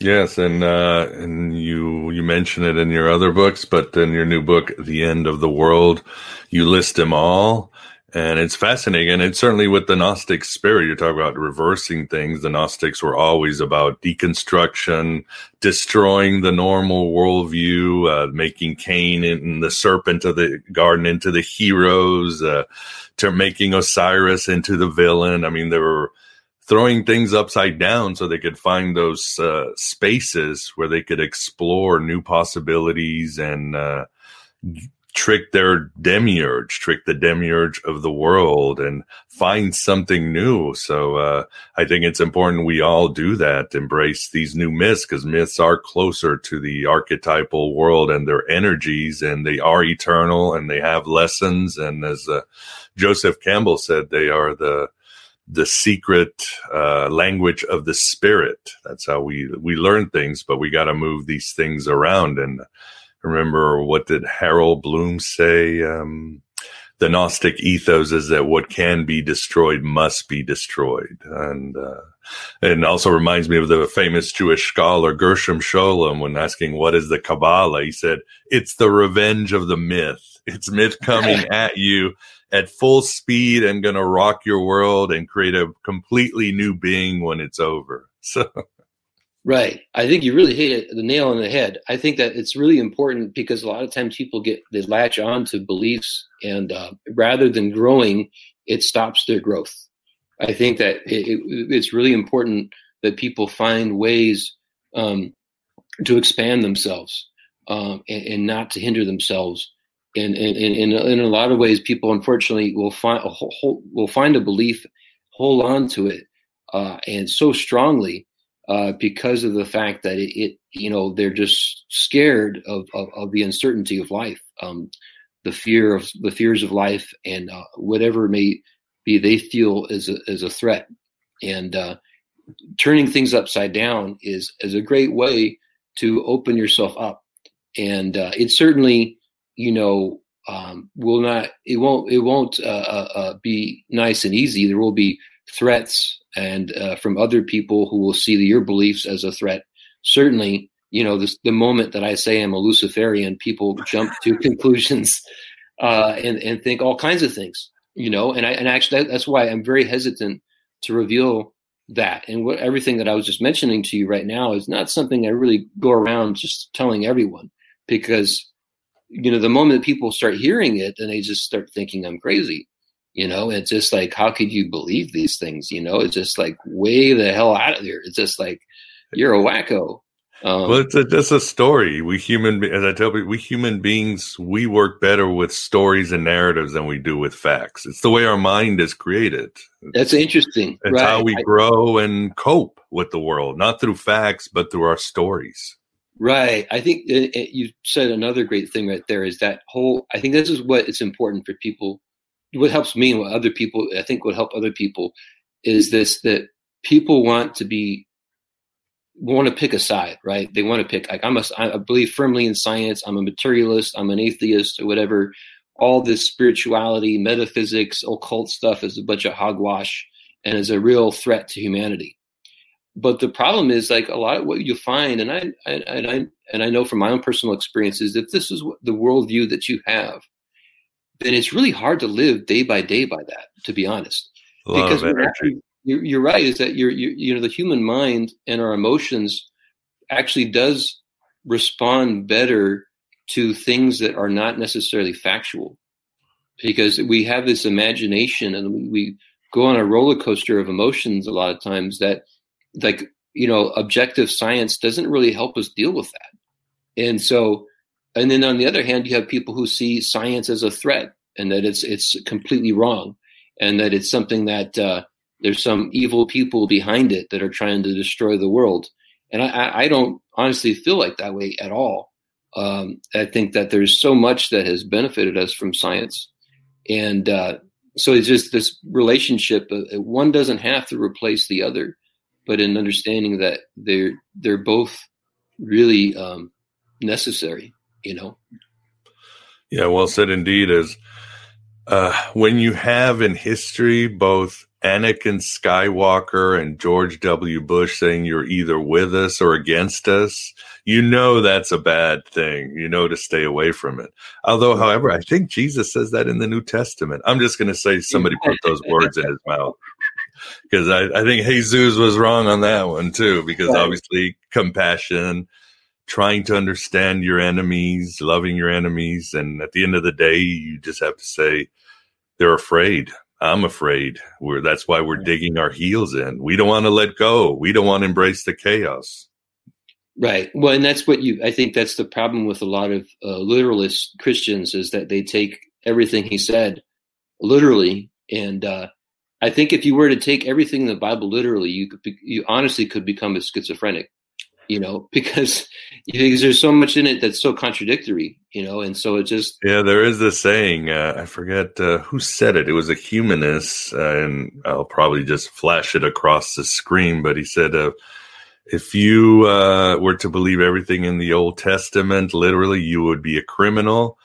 Yes, and uh, and you you mention it in your other books, but in your new book, The End of the World, you list them all And it's fascinating. And it's certainly with the Gnostic spirit, you're talking about reversing things. The Gnostics were always about deconstruction, destroying the normal worldview, uh, making Cain and the serpent of the garden into the heroes, uh, to making Osiris into the villain. I mean, they were throwing things upside down so they could find those uh, spaces where they could explore new possibilities and uh, trick their demiurge, trick the demiurge of the world and find something new. So uh, I think it's important we all do that, embrace these new myths because myths are closer to the archetypal world and their energies and they are eternal and they have lessons. And as uh, Joseph Campbell said, they are the the secret uh, language of the spirit. That's how we we learn things, but we got to move these things around and remember what did Harold Bloom say? Um, the Gnostic ethos is that what can be destroyed must be destroyed, and uh, and also reminds me of the famous Jewish scholar Gershom Scholem when asking what is the Kabbalah. He said it's the revenge of the myth. It's myth coming at you at full speed and going to rock your world and create a completely new being when it's over. So Right. I think you really hit the nail on the head. I think that it's really important because a lot of times people get they latch on to beliefs, and uh, rather than growing, it stops their growth. I think that it, it, it's really important that people find ways um, to expand themselves um, and, and, not to hinder themselves. And, and, and in, in, a lot of ways, people unfortunately will find will find a belief, hold on to it, uh, and so strongly uh, because of the fact that it, it, you know, they're just scared of, of, of the uncertainty of life, um, the fear of the fears of life, and uh, whatever may be they feel is a, is a threat. And uh, turning things upside down is is a great way to open yourself up. And uh, it certainly, you know, um, will not. It won't. It won't uh, be nice and easy. There will be threats and uh, from other people who will see your beliefs as a threat. Certainly, you know, this, the moment that I say I'm a Luciferian, people jump to conclusions uh, and and think all kinds of things. You know, and I and actually that's why I'm very hesitant to reveal that. And what everything that I was just mentioning to you right now is not something I really go around just telling everyone because you know the moment that people start hearing it, then they just start thinking I'm crazy you know it's just like how could you believe these things? You know it's just like way the hell out of here. It's just like you're a wacko. Um, well it's a, just a story. We human as i tell people we human beings we work better with stories and narratives than we do with facts. It's the way our mind is created. That's interesting. it's right. how we grow and cope with the world not through facts but through our stories. Right. I think it, it, you said another great thing right there is that whole, I think this is what it's important for people what helps me and what other people I think would help other people is this that people want to be want to pick a side, right? They want to pick like I'm a I believe firmly in science. I'm a materialist. I'm an atheist or whatever. All this spirituality, metaphysics, occult stuff is a bunch of hogwash and is a real threat to humanity. But the problem is like a lot of what you find, and I and I and I know from my own personal experiences that this is the worldview that you have then it's really hard to live day by day by that, to be honest. because actually, you're, you're, right, is that you're, you you know, the human mind and our emotions actually does respond better to things that are not necessarily factual. Because we have this imagination and we, we go on a roller coaster of emotions a lot of times that like you know objective science doesn't really help us deal with that. And so and then on the other hand, you have people who see science as a threat and that it's it's completely wrong, and that it's something that uh, there's some evil people behind it that are trying to destroy the world. And I, I don't honestly feel like that way at all. Um, I think that there's so much that has benefited us from science, and uh, so it's just this relationship. Uh, one doesn't have to replace the other, but in understanding that they're they're both really um, necessary you know. Yeah, well said indeed. As uh, when you have in history both Anakin Skywalker and George W. Bush saying you're either with us or against us, you know that's a bad thing. You know to stay away from it. Although, however, I think Jesus says that in the New Testament. I'm just going to say somebody put those words in his mouth because I, I, think Jesus was wrong on that one too. Because right. obviously, compassion, trying to understand your enemies, loving your enemies, and at the end of the day, you just have to say they're afraid I'm afraid. We're that's why we're digging our heels in. We don't want to let go. We don't want to embrace the chaos. Right. Well, and that's what you. I think that's the problem with a lot of uh, literalist Christians is that they take everything he said literally, and uh, I think if you were to take everything in the Bible literally, you could be, you honestly could become a schizophrenic you know, because because there's so much in it that's so contradictory, you know, and so it just yeah. There is this saying uh, I forget uh, who said it. It was a humanist, uh, and I'll probably just flash it across the screen. But he said, uh, if you uh, were to believe everything in the Old Testament, literally, you would be a criminal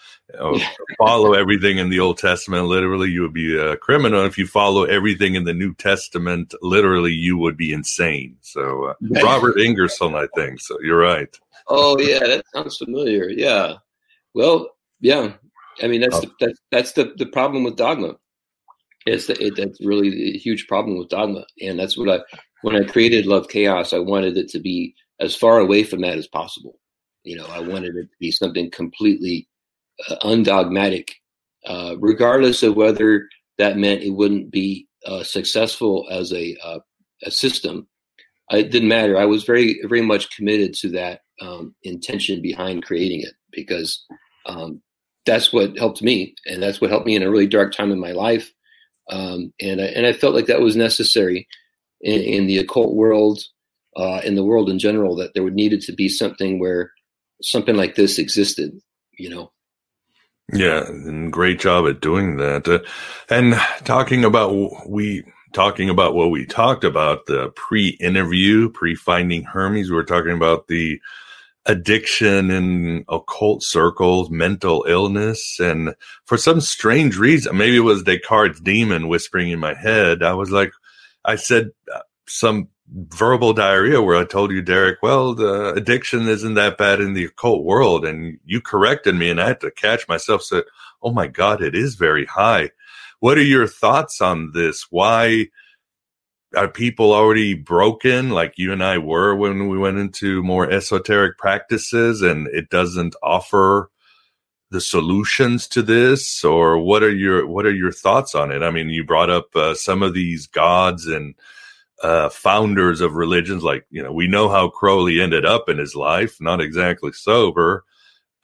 follow everything in the Old Testament literally, you would be a criminal. If you follow everything in the New Testament literally, you would be insane. So, uh, Robert Ingersoll, I think. So, you're right. Oh yeah, that sounds familiar. Yeah. Well, yeah. I mean, that's oh. the, that's that's the the problem with dogma. It's the, it, that's really a huge problem with dogma, and that's what I when I created Love Chaos, I wanted it to be as far away from that as possible. You know, I wanted it to be something completely uh, undogmatic, uh, regardless of whether that meant it wouldn't be uh, successful as a, uh, a system. It didn't matter. I was very, very much committed to that um, intention behind creating it because um, that's what helped me, and that's what helped me in a really dark time in my life. Um, and I, and I felt like that was necessary in, in the occult world, uh, in the world in general, that there would needed to be something where something like this existed. You know, yeah, and great job at doing that. Uh, and talking about we talking about what we talked about the pre-interview, pre-finding Hermes, we were talking about the addiction in occult circles, mental illness, and for some strange reason, maybe it was Descartes' demon whispering in my head. I was like, I said uh, some verbal diarrhea where I told you, Derek, well, the addiction isn't that bad in the occult world. And you corrected me and I had to catch myself said, Oh my God, it is very high. What are your thoughts on this? Why are people already broken like you and I were when we went into more esoteric practices and it doesn't offer the solutions to this or what are your what are your thoughts on it? I mean, you brought up uh, some of these gods and uh, founders of religions. Like, you know, we know how Crowley ended up in his life, not exactly sober.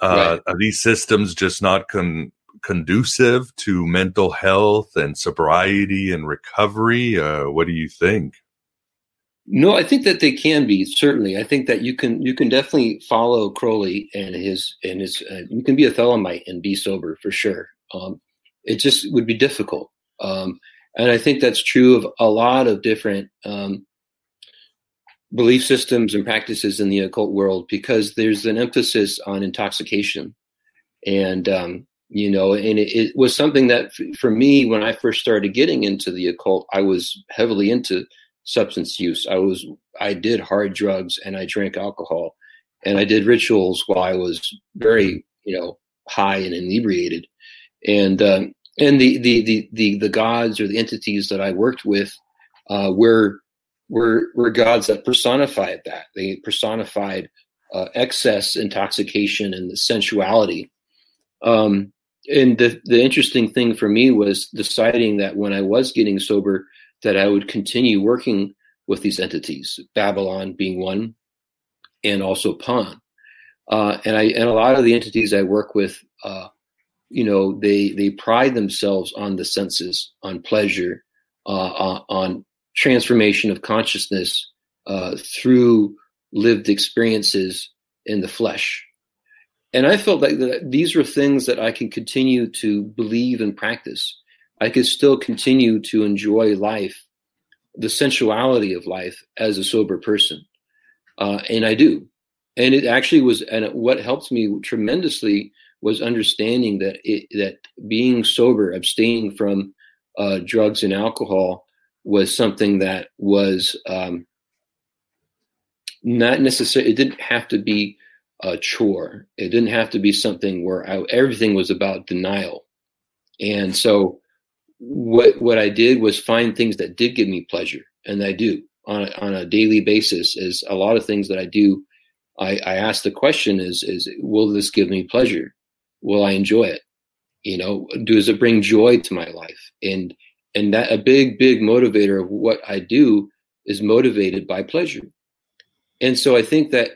Uh, right. Are these systems just not con- conducive to mental health and sobriety and recovery? Uh, what do you think? No, I think that they can be certainly. I think that you can you can definitely follow Crowley and his and his. Uh, you can be a Thelemite and be sober for sure. Um, it just would be difficult. Um, and I think that's true of a lot of different um, belief systems and practices in the occult world because there's an emphasis on intoxication. And, um, you know, and it, it, was something that f- for me, when I first started getting into the occult, I was heavily into substance use. I was, I did hard drugs and I drank alcohol and I did rituals while I was very, you know, high and inebriated. And, um, and the, the the the the gods or the entities that I worked with uh, were were were gods that personified that. They personified uh, excess intoxication and the sensuality. Um, and the the interesting thing for me was deciding that when I was getting sober, that I would continue working with these entities, Babylon being one, and also Pan. Uh, and I and a lot of the entities I work with uh, you know they they pride themselves on the senses on pleasure uh, on transformation of consciousness uh, through lived experiences in the flesh. And i felt like that these were things that i can continue to believe and practice. I could still continue to enjoy life the sensuality of life as a sober person. Uh, and i do. And it actually was and what helped me tremendously was understanding that it, that being sober, abstaining from uh, drugs and alcohol, was something that was um, not necessarily. It didn't have to be a chore. It didn't have to be something where I, everything was about denial. And so, what what I did was find things that did give me pleasure, and I do on a, on a daily basis. Is a lot of things that I do. I, I ask the question: Is is will this give me pleasure? Will I enjoy it? You know, does it bring joy to my life? And and that a big big motivator of what I do is motivated by pleasure. And so I think that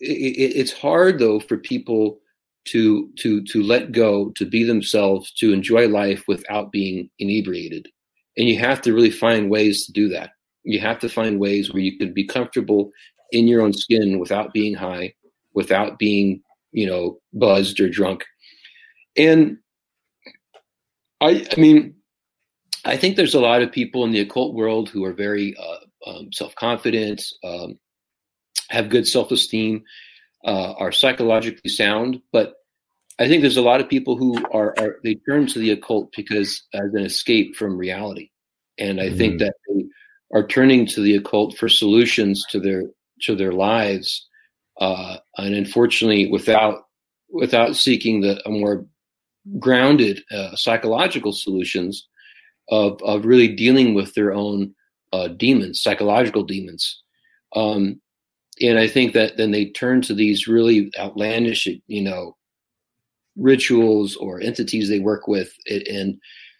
it, it's hard though for people to to to let go, to be themselves, to enjoy life without being inebriated. And you have to really find ways to do that. You have to find ways where you can be comfortable in your own skin without being high, without being, you know, buzzed or drunk. And I I mean, I think there's a lot of people in the occult world who are very uh, um, self-confident, um, have good self-esteem, uh, are psychologically sound, but I think there's a lot of people who are, are, they turn to the occult because as an escape from reality, and I mm-hmm. think that they are turning to the occult for solutions to their to their lives, uh, and unfortunately, without without seeking the more grounded uh, psychological solutions of of really dealing with their own uh, demons, psychological demons. Um, and I think that then they turn to these really outlandish, you know, rituals or entities they work with. And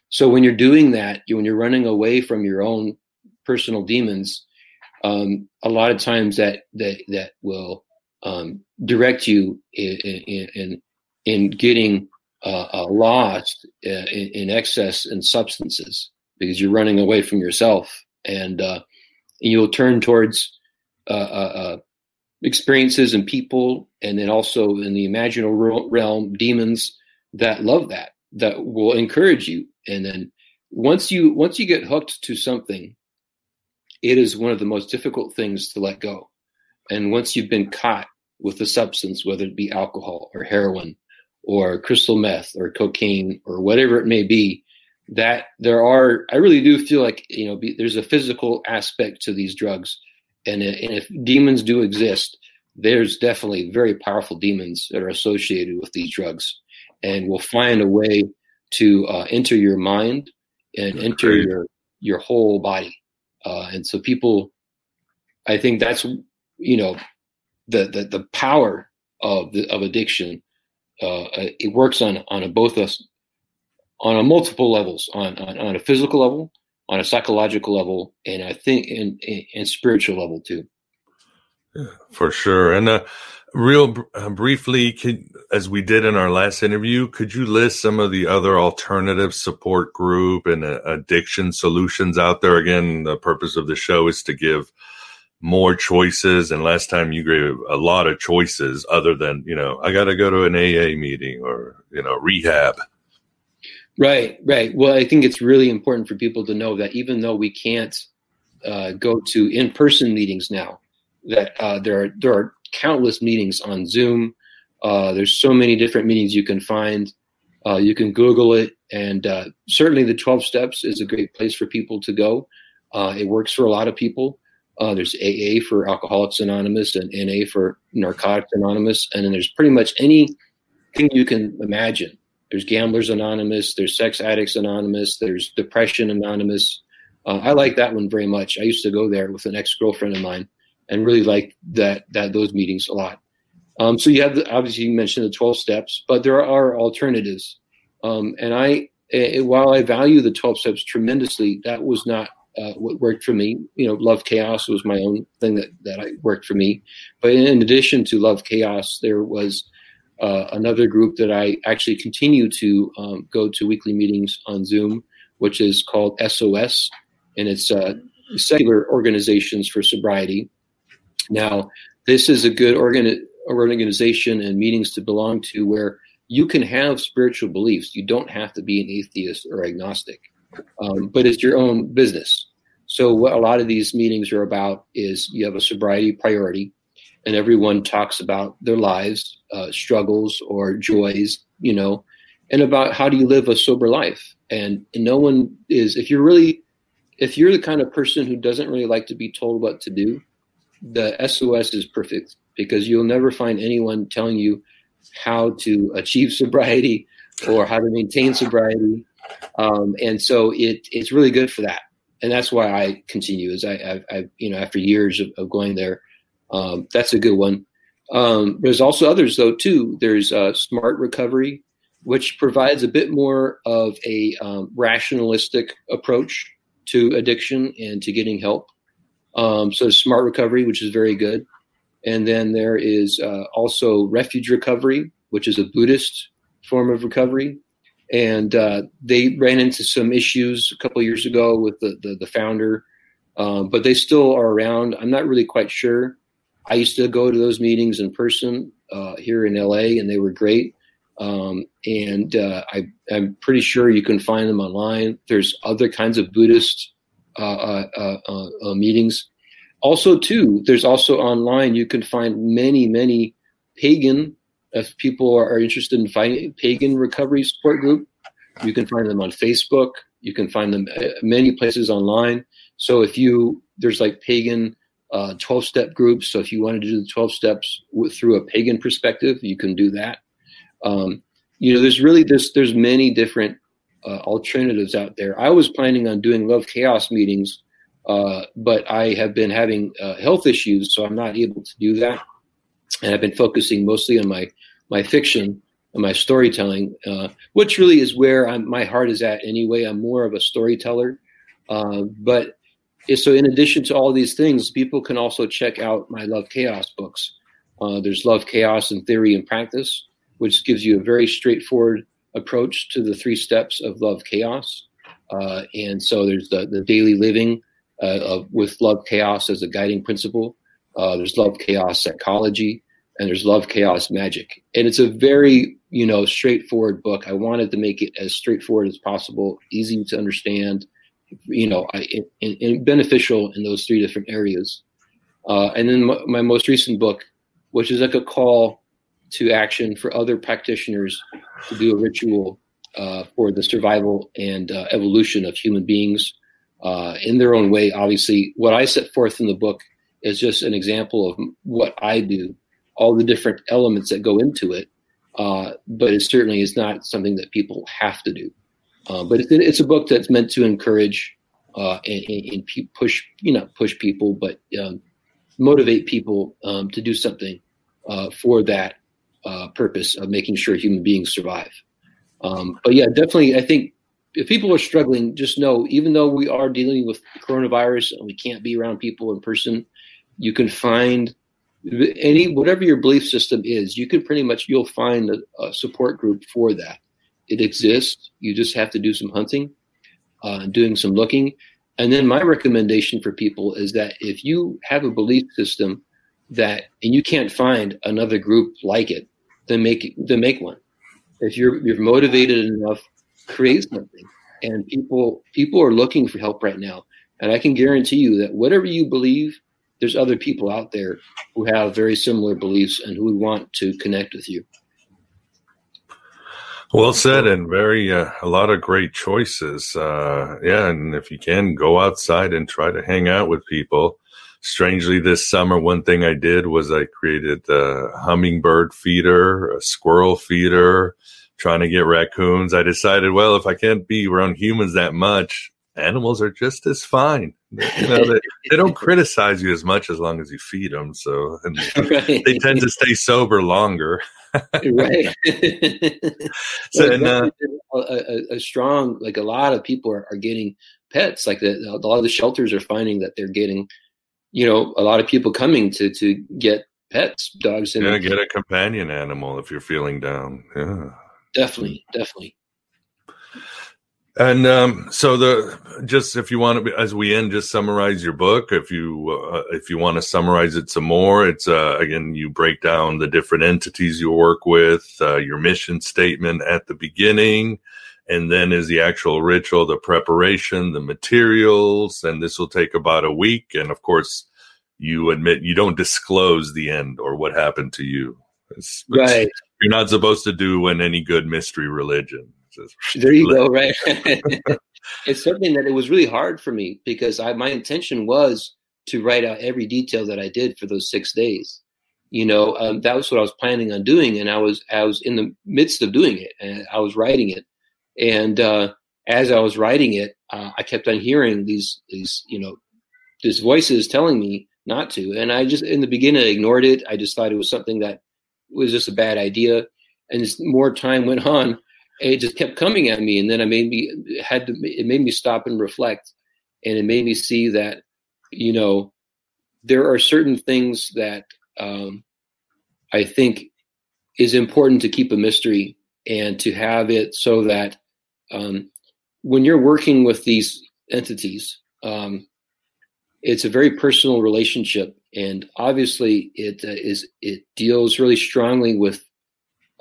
so when you're doing that, when you're running away from your own personal demons, um, a lot of times that that that will um, direct you in in, in getting uh, uh, lost uh, in, in, excess and substances because you're running away from yourself, and, uh, you'll turn towards uh, uh, experiences and people, and then also in the imaginal realm, demons that love that that will encourage you. And then once you once you get hooked to something, it is one of the most difficult things to let go. And once you've been caught with a substance, whether it be alcohol or heroin or crystal meth or cocaine or whatever it may be, that there are, I really do feel like, you know, be, there's a physical aspect to these drugs and, and if demons do exist, there's definitely very powerful demons that are associated with these drugs, and will find a way to uh, enter your mind and that's enter great. your your whole body. Uh, and so people, I think that's you know the the, the power of the, of addiction. Uh, it works on on a, both us on a multiple levels on, on on a physical level on a psychological level, and I think in in spiritual level too. For sure. And uh, real uh, briefly, as we did in our last interview, could you list some of the other alternative support group and uh, addiction solutions out there? Again, the purpose of the show is to give more choices. And last time you gave a lot of choices other than, you know, I got to go to an AA meeting or, you know, rehab. Right, right. Well, I think it's really important for people to know that even though we can't uh, go to in-person meetings now, that uh, there are there are countless meetings on Zoom. Uh, there's so many different meetings you can find. Uh, you can Google it, and uh, certainly the 12 steps is a great place for people to go. Uh, it works for a lot of people. There's AA for Alcoholics Anonymous and NA for Narcotics Anonymous, and then there's pretty much anything you can imagine there's Gamblers Anonymous. There's Sex Addicts Anonymous. There's Depression Anonymous. Uh, I like that one very much. I used to go there with an ex girlfriend of mine, and really like that that those meetings a lot. Um, so you have the, obviously you mentioned the 12 steps, but there are alternatives. Um, and I, uh, while I value the 12 steps tremendously, that was not uh, what worked for me. You know, Love Chaos was my own thing that that I worked for me. But in addition to Love Chaos, there was uh, another group that I actually continue to um, go to weekly meetings on Zoom, which is called SOS, and it's uh, Secular Organizations for Sobriety. Now, this is a good organ- organization and meetings to belong to where you can have spiritual beliefs. You don't have to be an atheist or agnostic, um, but it's your own business. So, what a lot of these meetings are about is you have a sobriety priority and everyone talks about their lives, uh, struggles or joys, you know, and about how do you live a sober life. And, and no one is, if you're really, if you're the kind of person who doesn't really like to be told what to do, the SOS is perfect because you'll never find anyone telling you how to achieve sobriety or how to maintain sobriety. Um, and so it it's really good for that. And that's why I continue is I, I, I you know, after years of, of going there, um, that's a good one. Um, there's also others though too. There's uh, smart recovery, which provides a bit more of a um, rationalistic approach to addiction and to getting help. Um, so smart recovery, which is very good. And then there is uh, also refuge recovery, which is a Buddhist form of recovery. And uh, they ran into some issues a couple years ago with the, the, the founder, um, but they still are around. I'm not really quite sure. I used to go to those meetings in person uh, here in LA, and they were great. Um, and uh, I, am pretty sure you can find them online. There's other kinds of Buddhist uh, uh, uh, meetings. Also, too, there's also online. You can find many, many pagan. If people are interested in finding pagan recovery support group, you can find them on Facebook. You can find them many places online. So if you there's like pagan 12 step groups. So if you wanted to do the 12 steps through a pagan perspective, you can do that. Um, you know, there's really this. There's many different uh, alternatives out there. I was planning on doing Love Chaos meetings, uh, but I have been having uh, health issues, so I'm not able to do that. And I've been focusing mostly on my my fiction and my storytelling, uh, which really is where I'm, my heart is at anyway. I'm more of a storyteller, uh, but so in addition to all these things, people can also check out my Love Chaos books. Uh, there's Love Chaos in Theory and Practice which gives you a very straightforward approach to the three steps of love chaos. Uh, and so there's the, the daily living uh, with love chaos as a guiding principle. Uh, there's love chaos psychology, and there's love chaos magic. And it's a very you know straightforward book. I wanted to make it as straightforward as possible, easy to understand, you know, I, and, and beneficial in those three different areas. Uh, and then my, my most recent book, which is like a call to action for other practitioners to do a ritual uh, for the survival and uh, evolution of human beings uh, in their own way. Obviously, what I set forth in the book is just an example of what I do, all the different elements that go into it. Uh, but it certainly is not something that people have to do. Uh, but it's, it's, a book that's meant to encourage uh, and, and, push, you know, push people, but um, motivate people um, to do something for that uh, purpose of making sure human beings survive. Um, but yeah, definitely, I think if people are struggling, just know even though we are dealing with coronavirus and we can't be around people in person, you can find any whatever your belief system is. You can pretty much you'll find a, a support group for that. It exists. You just have to do some hunting, uh, doing some looking. And then my recommendation for people is that if you have a belief system that and you can't find another group like it, then make then make one. If you're you're motivated enough, create something. And people people are looking for help right now. And I can guarantee you that whatever you believe, there's other people out there who have very similar beliefs and who would want to connect with you. Well said, and very uh, a lot of great choices. Uh, yeah, and if you can go outside and try to hang out with people, strangely this summer one thing i did was i created a hummingbird feeder a squirrel feeder trying to get raccoons i decided well if i can't be around humans that much animals are just as fine you know they, they don't criticize you as much as long as you feed them so right. they tend to stay sober longer right so and, uh, a, a, strong like a lot of people are, are getting pets like the, a lot of the shelters are finding that they're getting you know a lot of people coming to to get pets, dogs. And yeah, get a companion animal if you're feeling down. Yeah, definitely, definitely. And um, so the just if you want to, as we end, just summarize your book. If you uh, if you want to summarize it some more, it's uh, again you break down the different entities you work with, uh, your mission statement at the beginning, and then is the actual ritual, the preparation, the materials, and this will take about a week. And of course, you admit you don't disclose the end or what happened to you. It's, right. You're not supposed to do in any good mystery religion. Just, there you go. Right. it's something that it was really hard for me because I, my intention was to write out every detail that I did for those six days. You know, um, that was what I was planning on doing, and I was I was in the midst of doing it, and I was writing it, and uh, as I was writing it, uh, I kept on hearing these these you know these voices telling me not to, and I just in the beginning I ignored it. I just thought it was something that was just a bad idea, and as more time went on, it just kept coming at me, and then I made me had to it made me stop and reflect, and it made me see that you know, there are certain things that um, I think is important to keep a mystery and to have it so that um, when you're working with these entities, um, it's a very personal relationship, and obviously it uh, is it deals really strongly with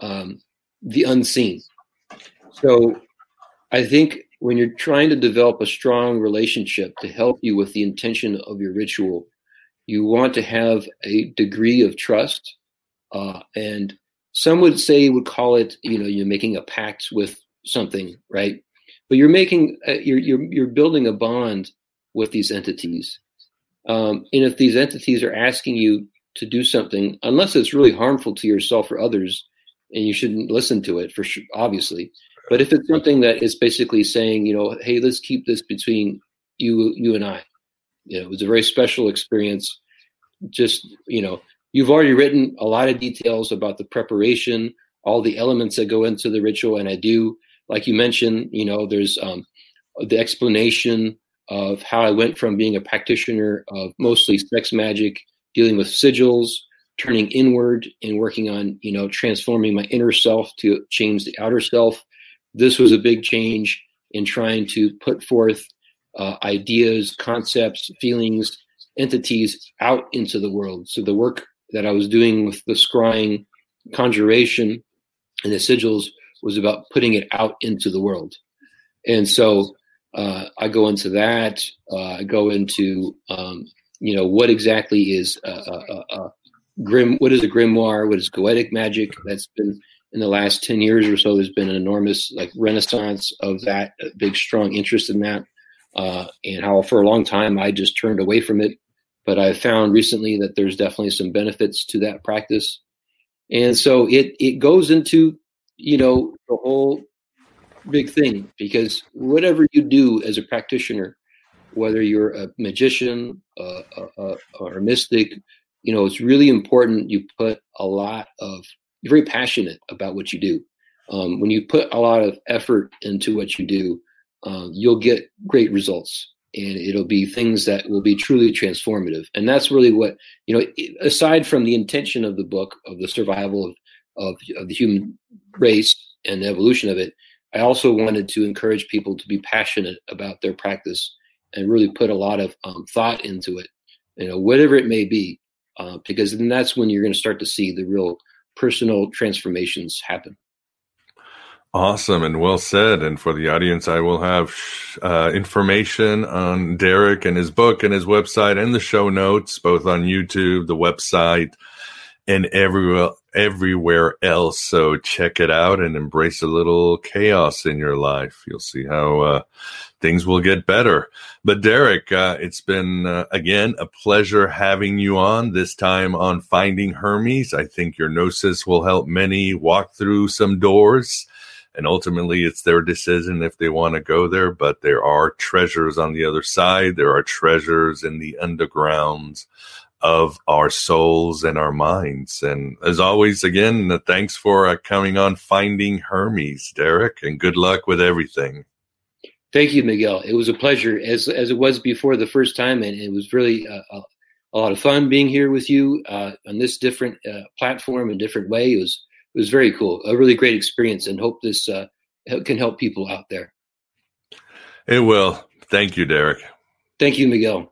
um, the unseen. So, I think when you're trying to develop a strong relationship to help you with the intention of your ritual, you want to have a degree of trust. Uh, and some would say would call it, you know, you're making a pact with something, right? But you're making, uh, you're, you're, you're building a bond with these entities. Um, and if these entities are asking you to do something, unless it's really harmful to yourself or others, and you shouldn't listen to it for sure, obviously, but if it's something that is basically saying, you know, hey, let's keep this between you, you and I, you know, it was a very special experience. Just, you know, you've already written a lot of details about the preparation, all the elements that go into the ritual. And I do, like you mentioned, you know, there's um, the explanation of how I went from being a practitioner of mostly sex magic, dealing with sigils, turning inward and working on, you know, transforming my inner self to change the outer self this was a big change in trying to put forth uh, ideas, concepts, feelings, entities out into the world. So the work that I was doing with the scrying, conjuration, and the sigils was about putting it out into the world. And so uh, I go into that. Uh, I go into um, you know what exactly is a, a, a, grim. What is a grimoire? What is goetic magic? That's been in the last 10 years or so, there's been an enormous like renaissance of that, big, strong interest in that. Uh, and how for a long time I just turned away from it. But I found recently that there's definitely some benefits to that practice. And so it, it goes into, you know, the whole big thing because whatever you do as a practitioner, whether you're a magician uh, uh, or a mystic, you know, it's really important you put a lot of you're very passionate about what you do. Um, when you put a lot of effort into what you do, uh, you'll get great results and it'll be things that will be truly transformative. And that's really what, you know, aside from the intention of the book of the survival of, of, of the human race and the evolution of it, I also wanted to encourage people to be passionate about their practice and really put a lot of um, thought into it, you know, whatever it may be, uh, because then that's when you're going to start to see the real personal transformations happen. Awesome and well said. And for the audience, I will have uh, information on Derek and his book and his website and the show notes, both on YouTube, the website, and everywhere everywhere else. So check it out and embrace a little chaos in your life. You'll see how uh, things will get better. But Derek, uh, it's been uh, again a pleasure having you on. This time on Finding Hermes. I think your gnosis will help many walk through some doors. And ultimately, it's their decision if they want to go there. But there are treasures on the other side. There are treasures in the undergrounds of our souls and our minds. And as always, again, thanks for uh, coming on Finding Hermes, Derek, and good luck with everything. Thank you, Miguel. It was a pleasure, as as it was before the first time, and it was really a, a, a lot of fun being here with you uh, on this different uh, platform and different way. It was it was very cool, a really great experience, and hope this uh, can help people out there. It will. Thank you, Derek. Thank you, Miguel.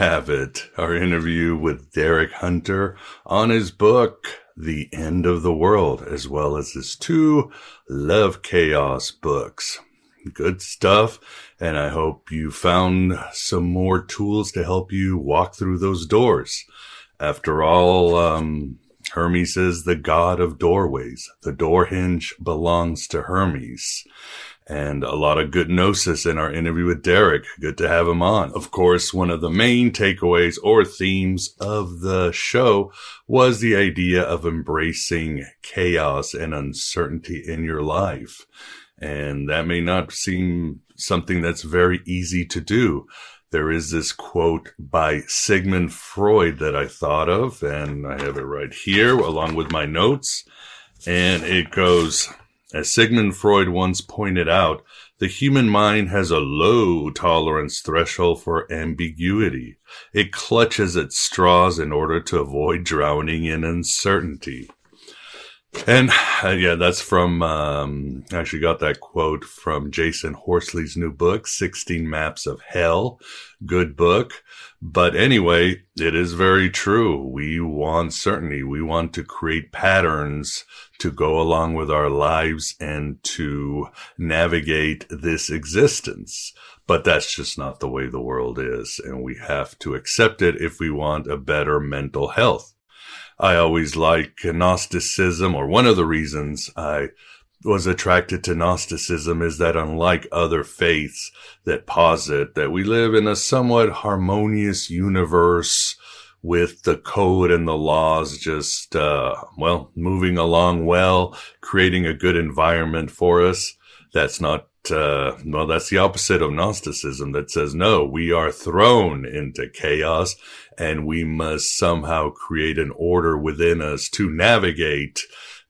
Have it. Our interview with Derek Hunter on his book, The End of the World, as well as his two Love Chaos books. Good stuff. And I hope you found some more tools to help you walk through those doors. After all, um, Hermes is the god of doorways. The door hinge belongs to Hermes and a lot of good gnosis in our interview with Derek. Good to have him on. Of course, one of the main takeaways or themes of the show was the idea of embracing chaos and uncertainty in your life. And that may not seem something that's very easy to do. There is this quote by Sigmund Freud that I thought of, and I have it right here along with my notes. And it goes, as Sigmund Freud once pointed out, the human mind has a low tolerance threshold for ambiguity. It clutches at straws in order to avoid drowning in uncertainty. And uh, yeah, that's from, um, I actually got that quote from Jasun Horsley's new book, 16 Maps of Hell. Good book. But anyway, it is very true. We want certainty. We want to create patterns to go along with our lives and to navigate this existence. But that's just not the way the world is. And we have to accept it if we want a better mental health. I always like Gnosticism, or one of the reasons I was attracted to Gnosticism is that unlike other faiths that posit that we live in a somewhat harmonious universe with the code and the laws just, uh, well, moving along well, creating a good environment for us. That's not uh, well, that's the opposite of Gnosticism that says, no, we are thrown into chaos and we must somehow create an order within us to navigate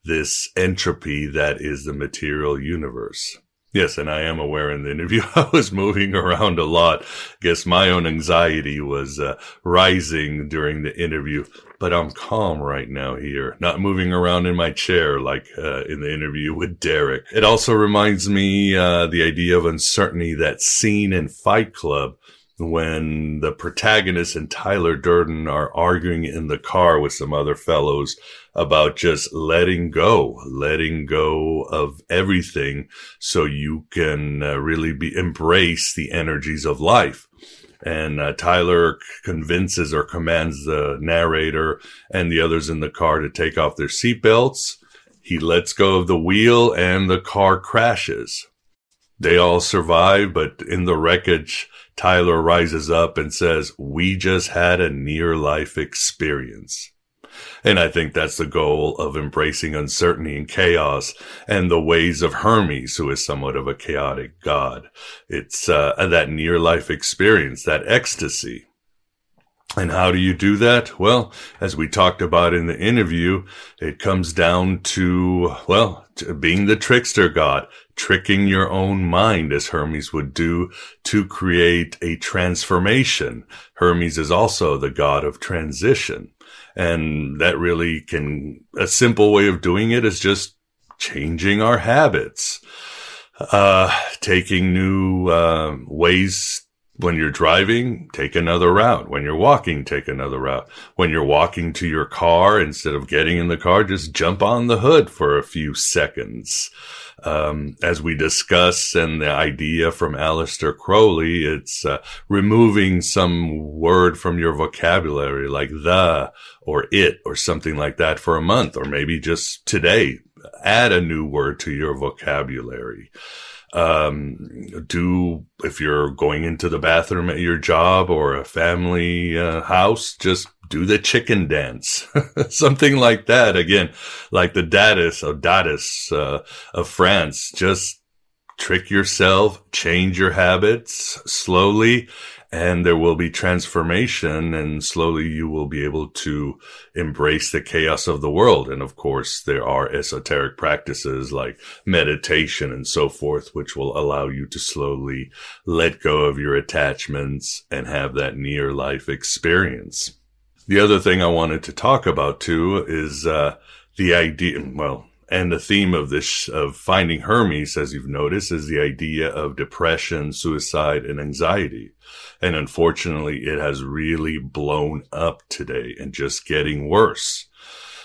this entropy that is the material universe. Yes, and I am aware in the interview I was moving around a lot. I Guess my own anxiety was uh, rising during the interview but I'm calm right now here, not moving around in my chair like uh, in the interview with Derek. It also reminds me uh, the idea of uncertainty that scene in Fight Club when the protagonist and Tyler Durden are arguing in the car with some other fellows about just letting go, letting go of everything so you can uh, really be embrace the energies of life and uh, Tyler convinces or commands the narrator and the others in the car to take off their seatbelts. He lets go of the wheel and the car crashes. They all survive, but in the wreckage, Tyler rises up and says, we just had a near life experience. And I think that's the goal of embracing uncertainty and chaos and the ways of Hermes, who is somewhat of a chaotic god. It's uh, that near life experience, that ecstasy. And how do you do that? Well, as we talked about in the interview, it comes down to, well, to being the trickster god, tricking your own mind as Hermes would do to create a transformation. Hermes is also the god of transition. And that really can, a simple way of doing it is just changing our habits, uh, taking new, uh, ways when you're driving, take another route. When you're walking, take another route. When you're walking to your car, instead of getting in the car, just jump on the hood for a few seconds um, as we discuss and the idea from Aleister Crowley, it's uh, removing some word from your vocabulary like the or it or something like that for a month, or maybe just today, add a new word to your vocabulary. Um, do if you're going into the bathroom at your job or a family uh, house, just do the chicken dance, something like that. Again, like the Dadaist or Dadaist uh, of France, just trick yourself, change your habits slowly, and there will be transformation and slowly you will be able to embrace the chaos of the world. And of course, there are esoteric practices like meditation and so forth, which will allow you to slowly let go of your attachments and have that near life experience. The other thing I wanted to talk about too is uh, the idea. Well, and the theme of this, of finding Hermes, as you've noticed, is the idea of depression, suicide, and anxiety. And unfortunately, it has really blown up today and just getting worse.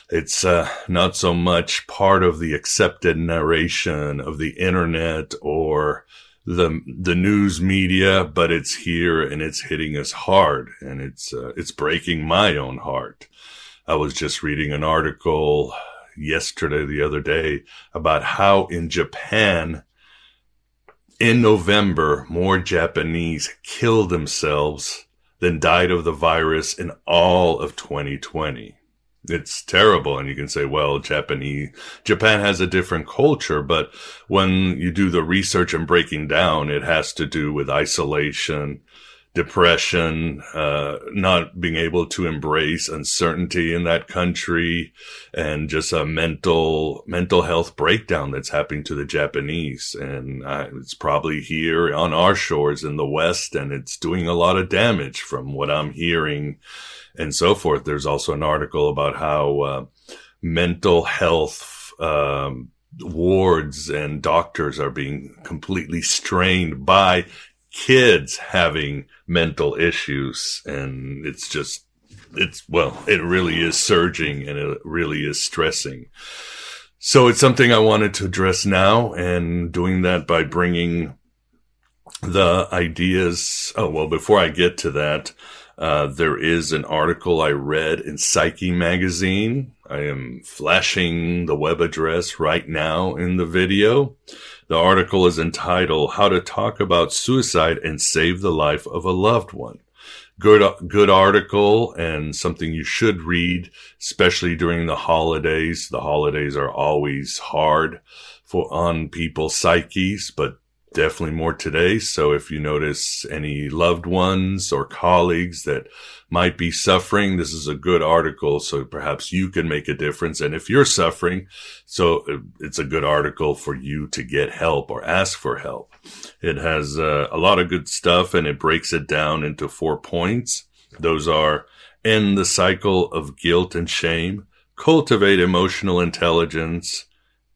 It's uh, not so much part of the accepted narration of the internet or the the news media, but it's here and it's hitting us hard, and it's uh, it's breaking my own heart. I was just reading an article yesterday, the other day, about how in Japan, in November, more Japanese killed themselves than died of the virus in all of 2020. It's terrible. And you can say, well, Japanese, Japan has a different culture, but when you do the research and breaking down, it has to do with isolation, depression, uh, not being able to embrace uncertainty in that country and just a mental, mental health breakdown that's happening to the Japanese. And uh, it's probably here on our shores in the West and it's doing a lot of damage from what I'm hearing and so forth. There's also an article about how, uh, mental health, um, wards and doctors are being completely strained by kids having mental issues. And it's just, it's, well, it really is surging and it really is stressing. So it's something I wanted to address now and doing that by bringing the ideas. Oh, well, before I get to that, uh, there is an article I read in Psyche magazine. I am flashing the web address right now in the video. The article is entitled How to Talk About Suicide and Save the Life of a Loved One. Good, good article and something you should read, especially during the holidays. The holidays are always hard for on people's psyches, but definitely more today. So if you notice any loved ones or colleagues that might be suffering, this is a good article. So perhaps you can make a difference. And if you're suffering, so it's a good article for you to get help or ask for help. It has uh, a lot of good stuff and it breaks it down into four points. Those are end the cycle of guilt and shame, cultivate emotional intelligence,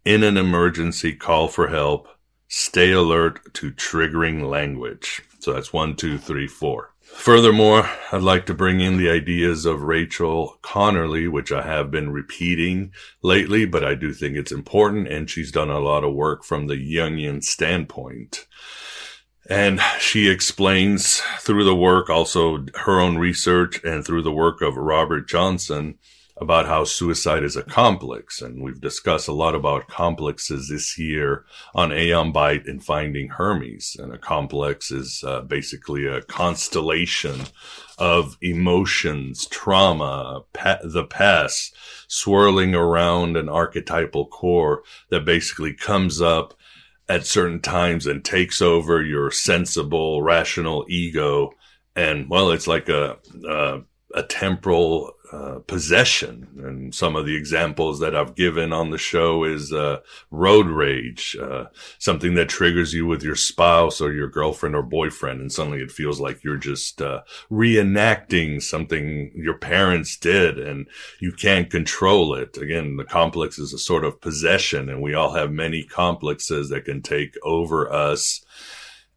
in an emergency, call for help, Stay alert to triggering language. So that's one, two, three, four. Furthermore, I'd like to bring in the ideas of Rachel Connerly, which I have been repeating lately, but I do think it's important. And she's done a lot of work from the Jungian standpoint. And she explains through the work, also her own research and through the work of Robert Johnson, about how suicide is a complex. And we've discussed a lot about complexes this year on Aeon Byte and Finding Hermes. And a complex is uh, basically a constellation of emotions, trauma, pa- the past swirling around an archetypal core that basically comes up at certain times and takes over your sensible, rational ego. And well, it's like a, a, a temporal uh, possession. And some of the examples that I've given on the show is uh, road rage, uh, something that triggers you with your spouse or your girlfriend or boyfriend, and suddenly it feels like you're just uh, reenacting something your parents did, and you can't control it. Again, the complex is a sort of possession, and we all have many complexes that can take over us.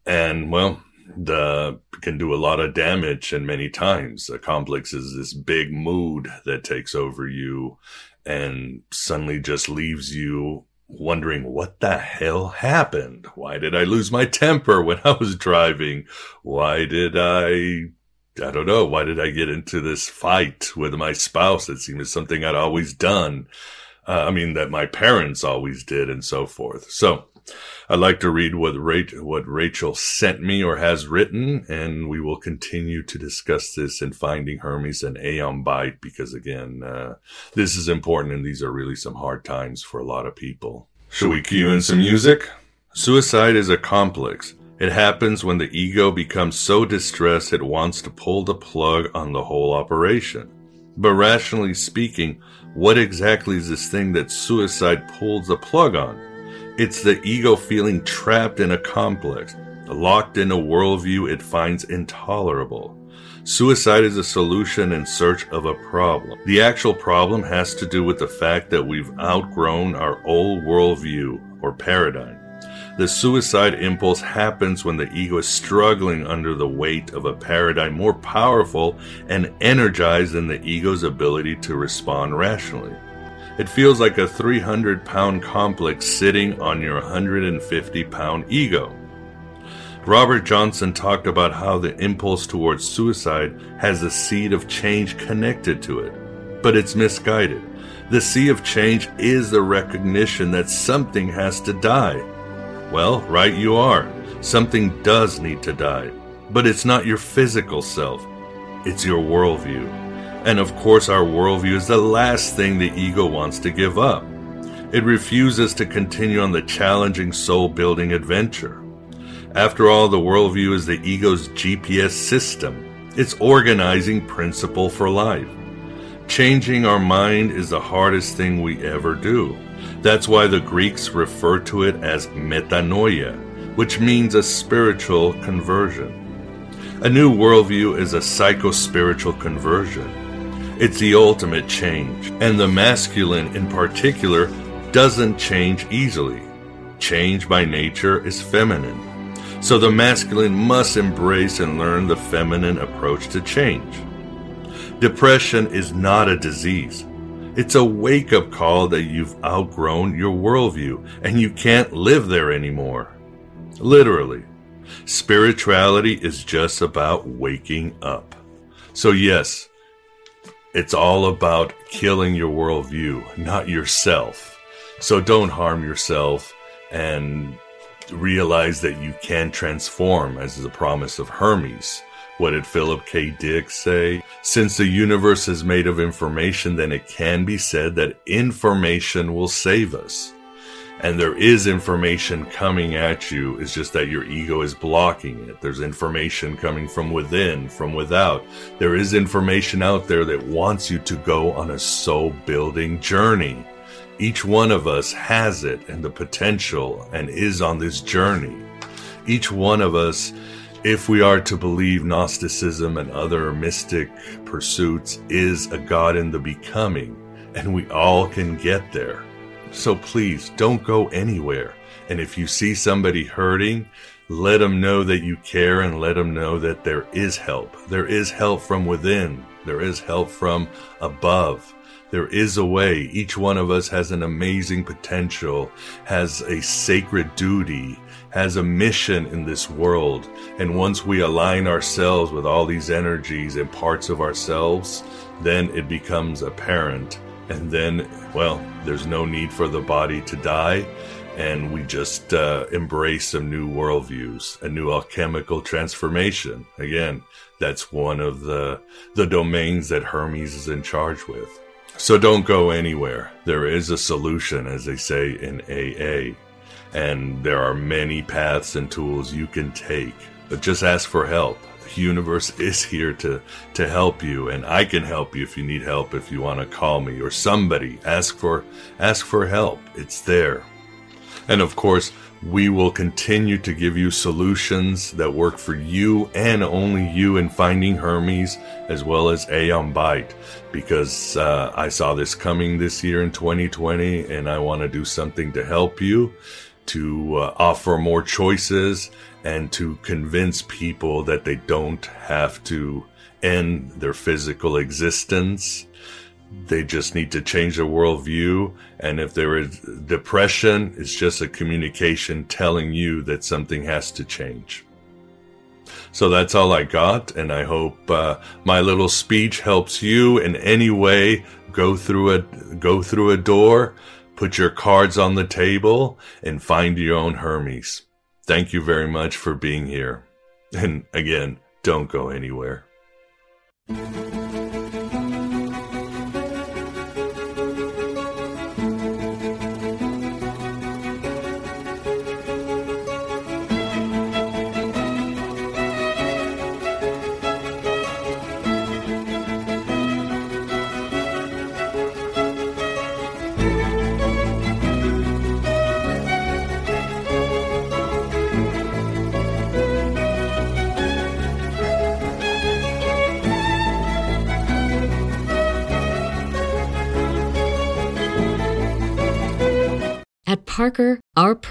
And well, the can do a lot of damage and many times. A complex is this big mood that takes over you and suddenly just leaves you wondering what the hell happened? Why did i lose my temper when i was driving? Why did i i don't know why did i get into this fight with my spouse it seemed as something i'd always done? Uh, i mean that my parents always did and so forth. So I'd like to read what, Rachel, what Rachel sent me or has written, and we will continue to discuss this in Finding Hermes and Aeon Byte because, again, uh, this is important and these are really some hard times for a lot of people. Should we cue in some music? Suicide is a complex. It happens when the ego becomes so distressed it wants to pull the plug on the whole operation. But rationally speaking, what exactly is this thing that suicide pulls the plug on? It's the ego feeling trapped in a complex, locked in a worldview it finds intolerable. Suicide is a solution in search of a problem. The actual problem has to do with the fact that we've outgrown our old worldview or paradigm. The suicide impulse happens when the ego is struggling under the weight of a paradigm more powerful and energized than the ego's ability to respond rationally. It feels like a 300 pound complex sitting on your 150 pound ego. Robert Johnson talked about how the impulse towards suicide has a seed of change connected to it, but it's misguided. The seed of change is the recognition that something has to die. Well, right you are. Something does need to die, but it's not your physical self, it's your worldview. And of course, our worldview is the last thing the ego wants to give up. It refuses to continue on the challenging soul building adventure. After all, the worldview is the ego's GPS system, its organizing principle for life. Changing our mind is the hardest thing we ever do. That's why the Greeks refer to it as metanoia, which means a spiritual conversion. A new worldview is a psycho-spiritual conversion. It's the ultimate change, and the masculine in particular doesn't change easily. Change by nature is feminine. So the masculine must embrace and learn the feminine approach to change. Depression is not a disease. It's a wake up call that you've outgrown your worldview and you can't live there anymore. Literally. Spirituality is just about waking up. So, yes, it's all about killing your worldview, not yourself. So, don't harm yourself and realize that you can transform, as is the promise of Hermes. What did Philip K. Dick say? Since the universe is made of information, then it can be said that information will save us. And there is information coming at you, it's just that your ego is blocking it. There's information coming from within, from without. There is information out there that wants you to go on a soul building journey. Each one of us has it and the potential and is on this journey. Each one of us, if we are to believe Gnosticism and other mystic pursuits, is a God in the becoming, and we all can get there. So please don't go anywhere. And if you see somebody hurting, let them know that you care and let them know that there is help. There is help from within. There is help from above. There is a way. Each one of us has an amazing potential, has a sacred duty, has a mission in this world. And once we align ourselves with all these energies and parts of ourselves, then it becomes apparent. And then, well, there's no need for the body to die. And we just uh, embrace some new worldviews, a new alchemical transformation. Again, that's one of the the domains that Hermes is in charge with. So don't go anywhere. There is a solution, as they say in AA, and there are many paths and tools you can take. But just ask for help. Universe is here to, to help you, and I can help you if you need help, if you want to call me or somebody. Ask for ask for help. It's there. And of course, we will continue to give you solutions that work for you and only you in finding Hermes as well as Aeon Byte because uh, I saw this coming this year in 2020 and I want to do something to help you, to uh, offer more choices, and to convince people that they don't have to end their physical existence they just need to change their worldview. And if there is depression, it's just a communication telling you that something has to change. So that's all I got. And I hope uh, my little speech helps you in any way go through a, go through a door, put your cards on the table and find your own Hermes. Thank you very much for being here. And again, don't go anywhere.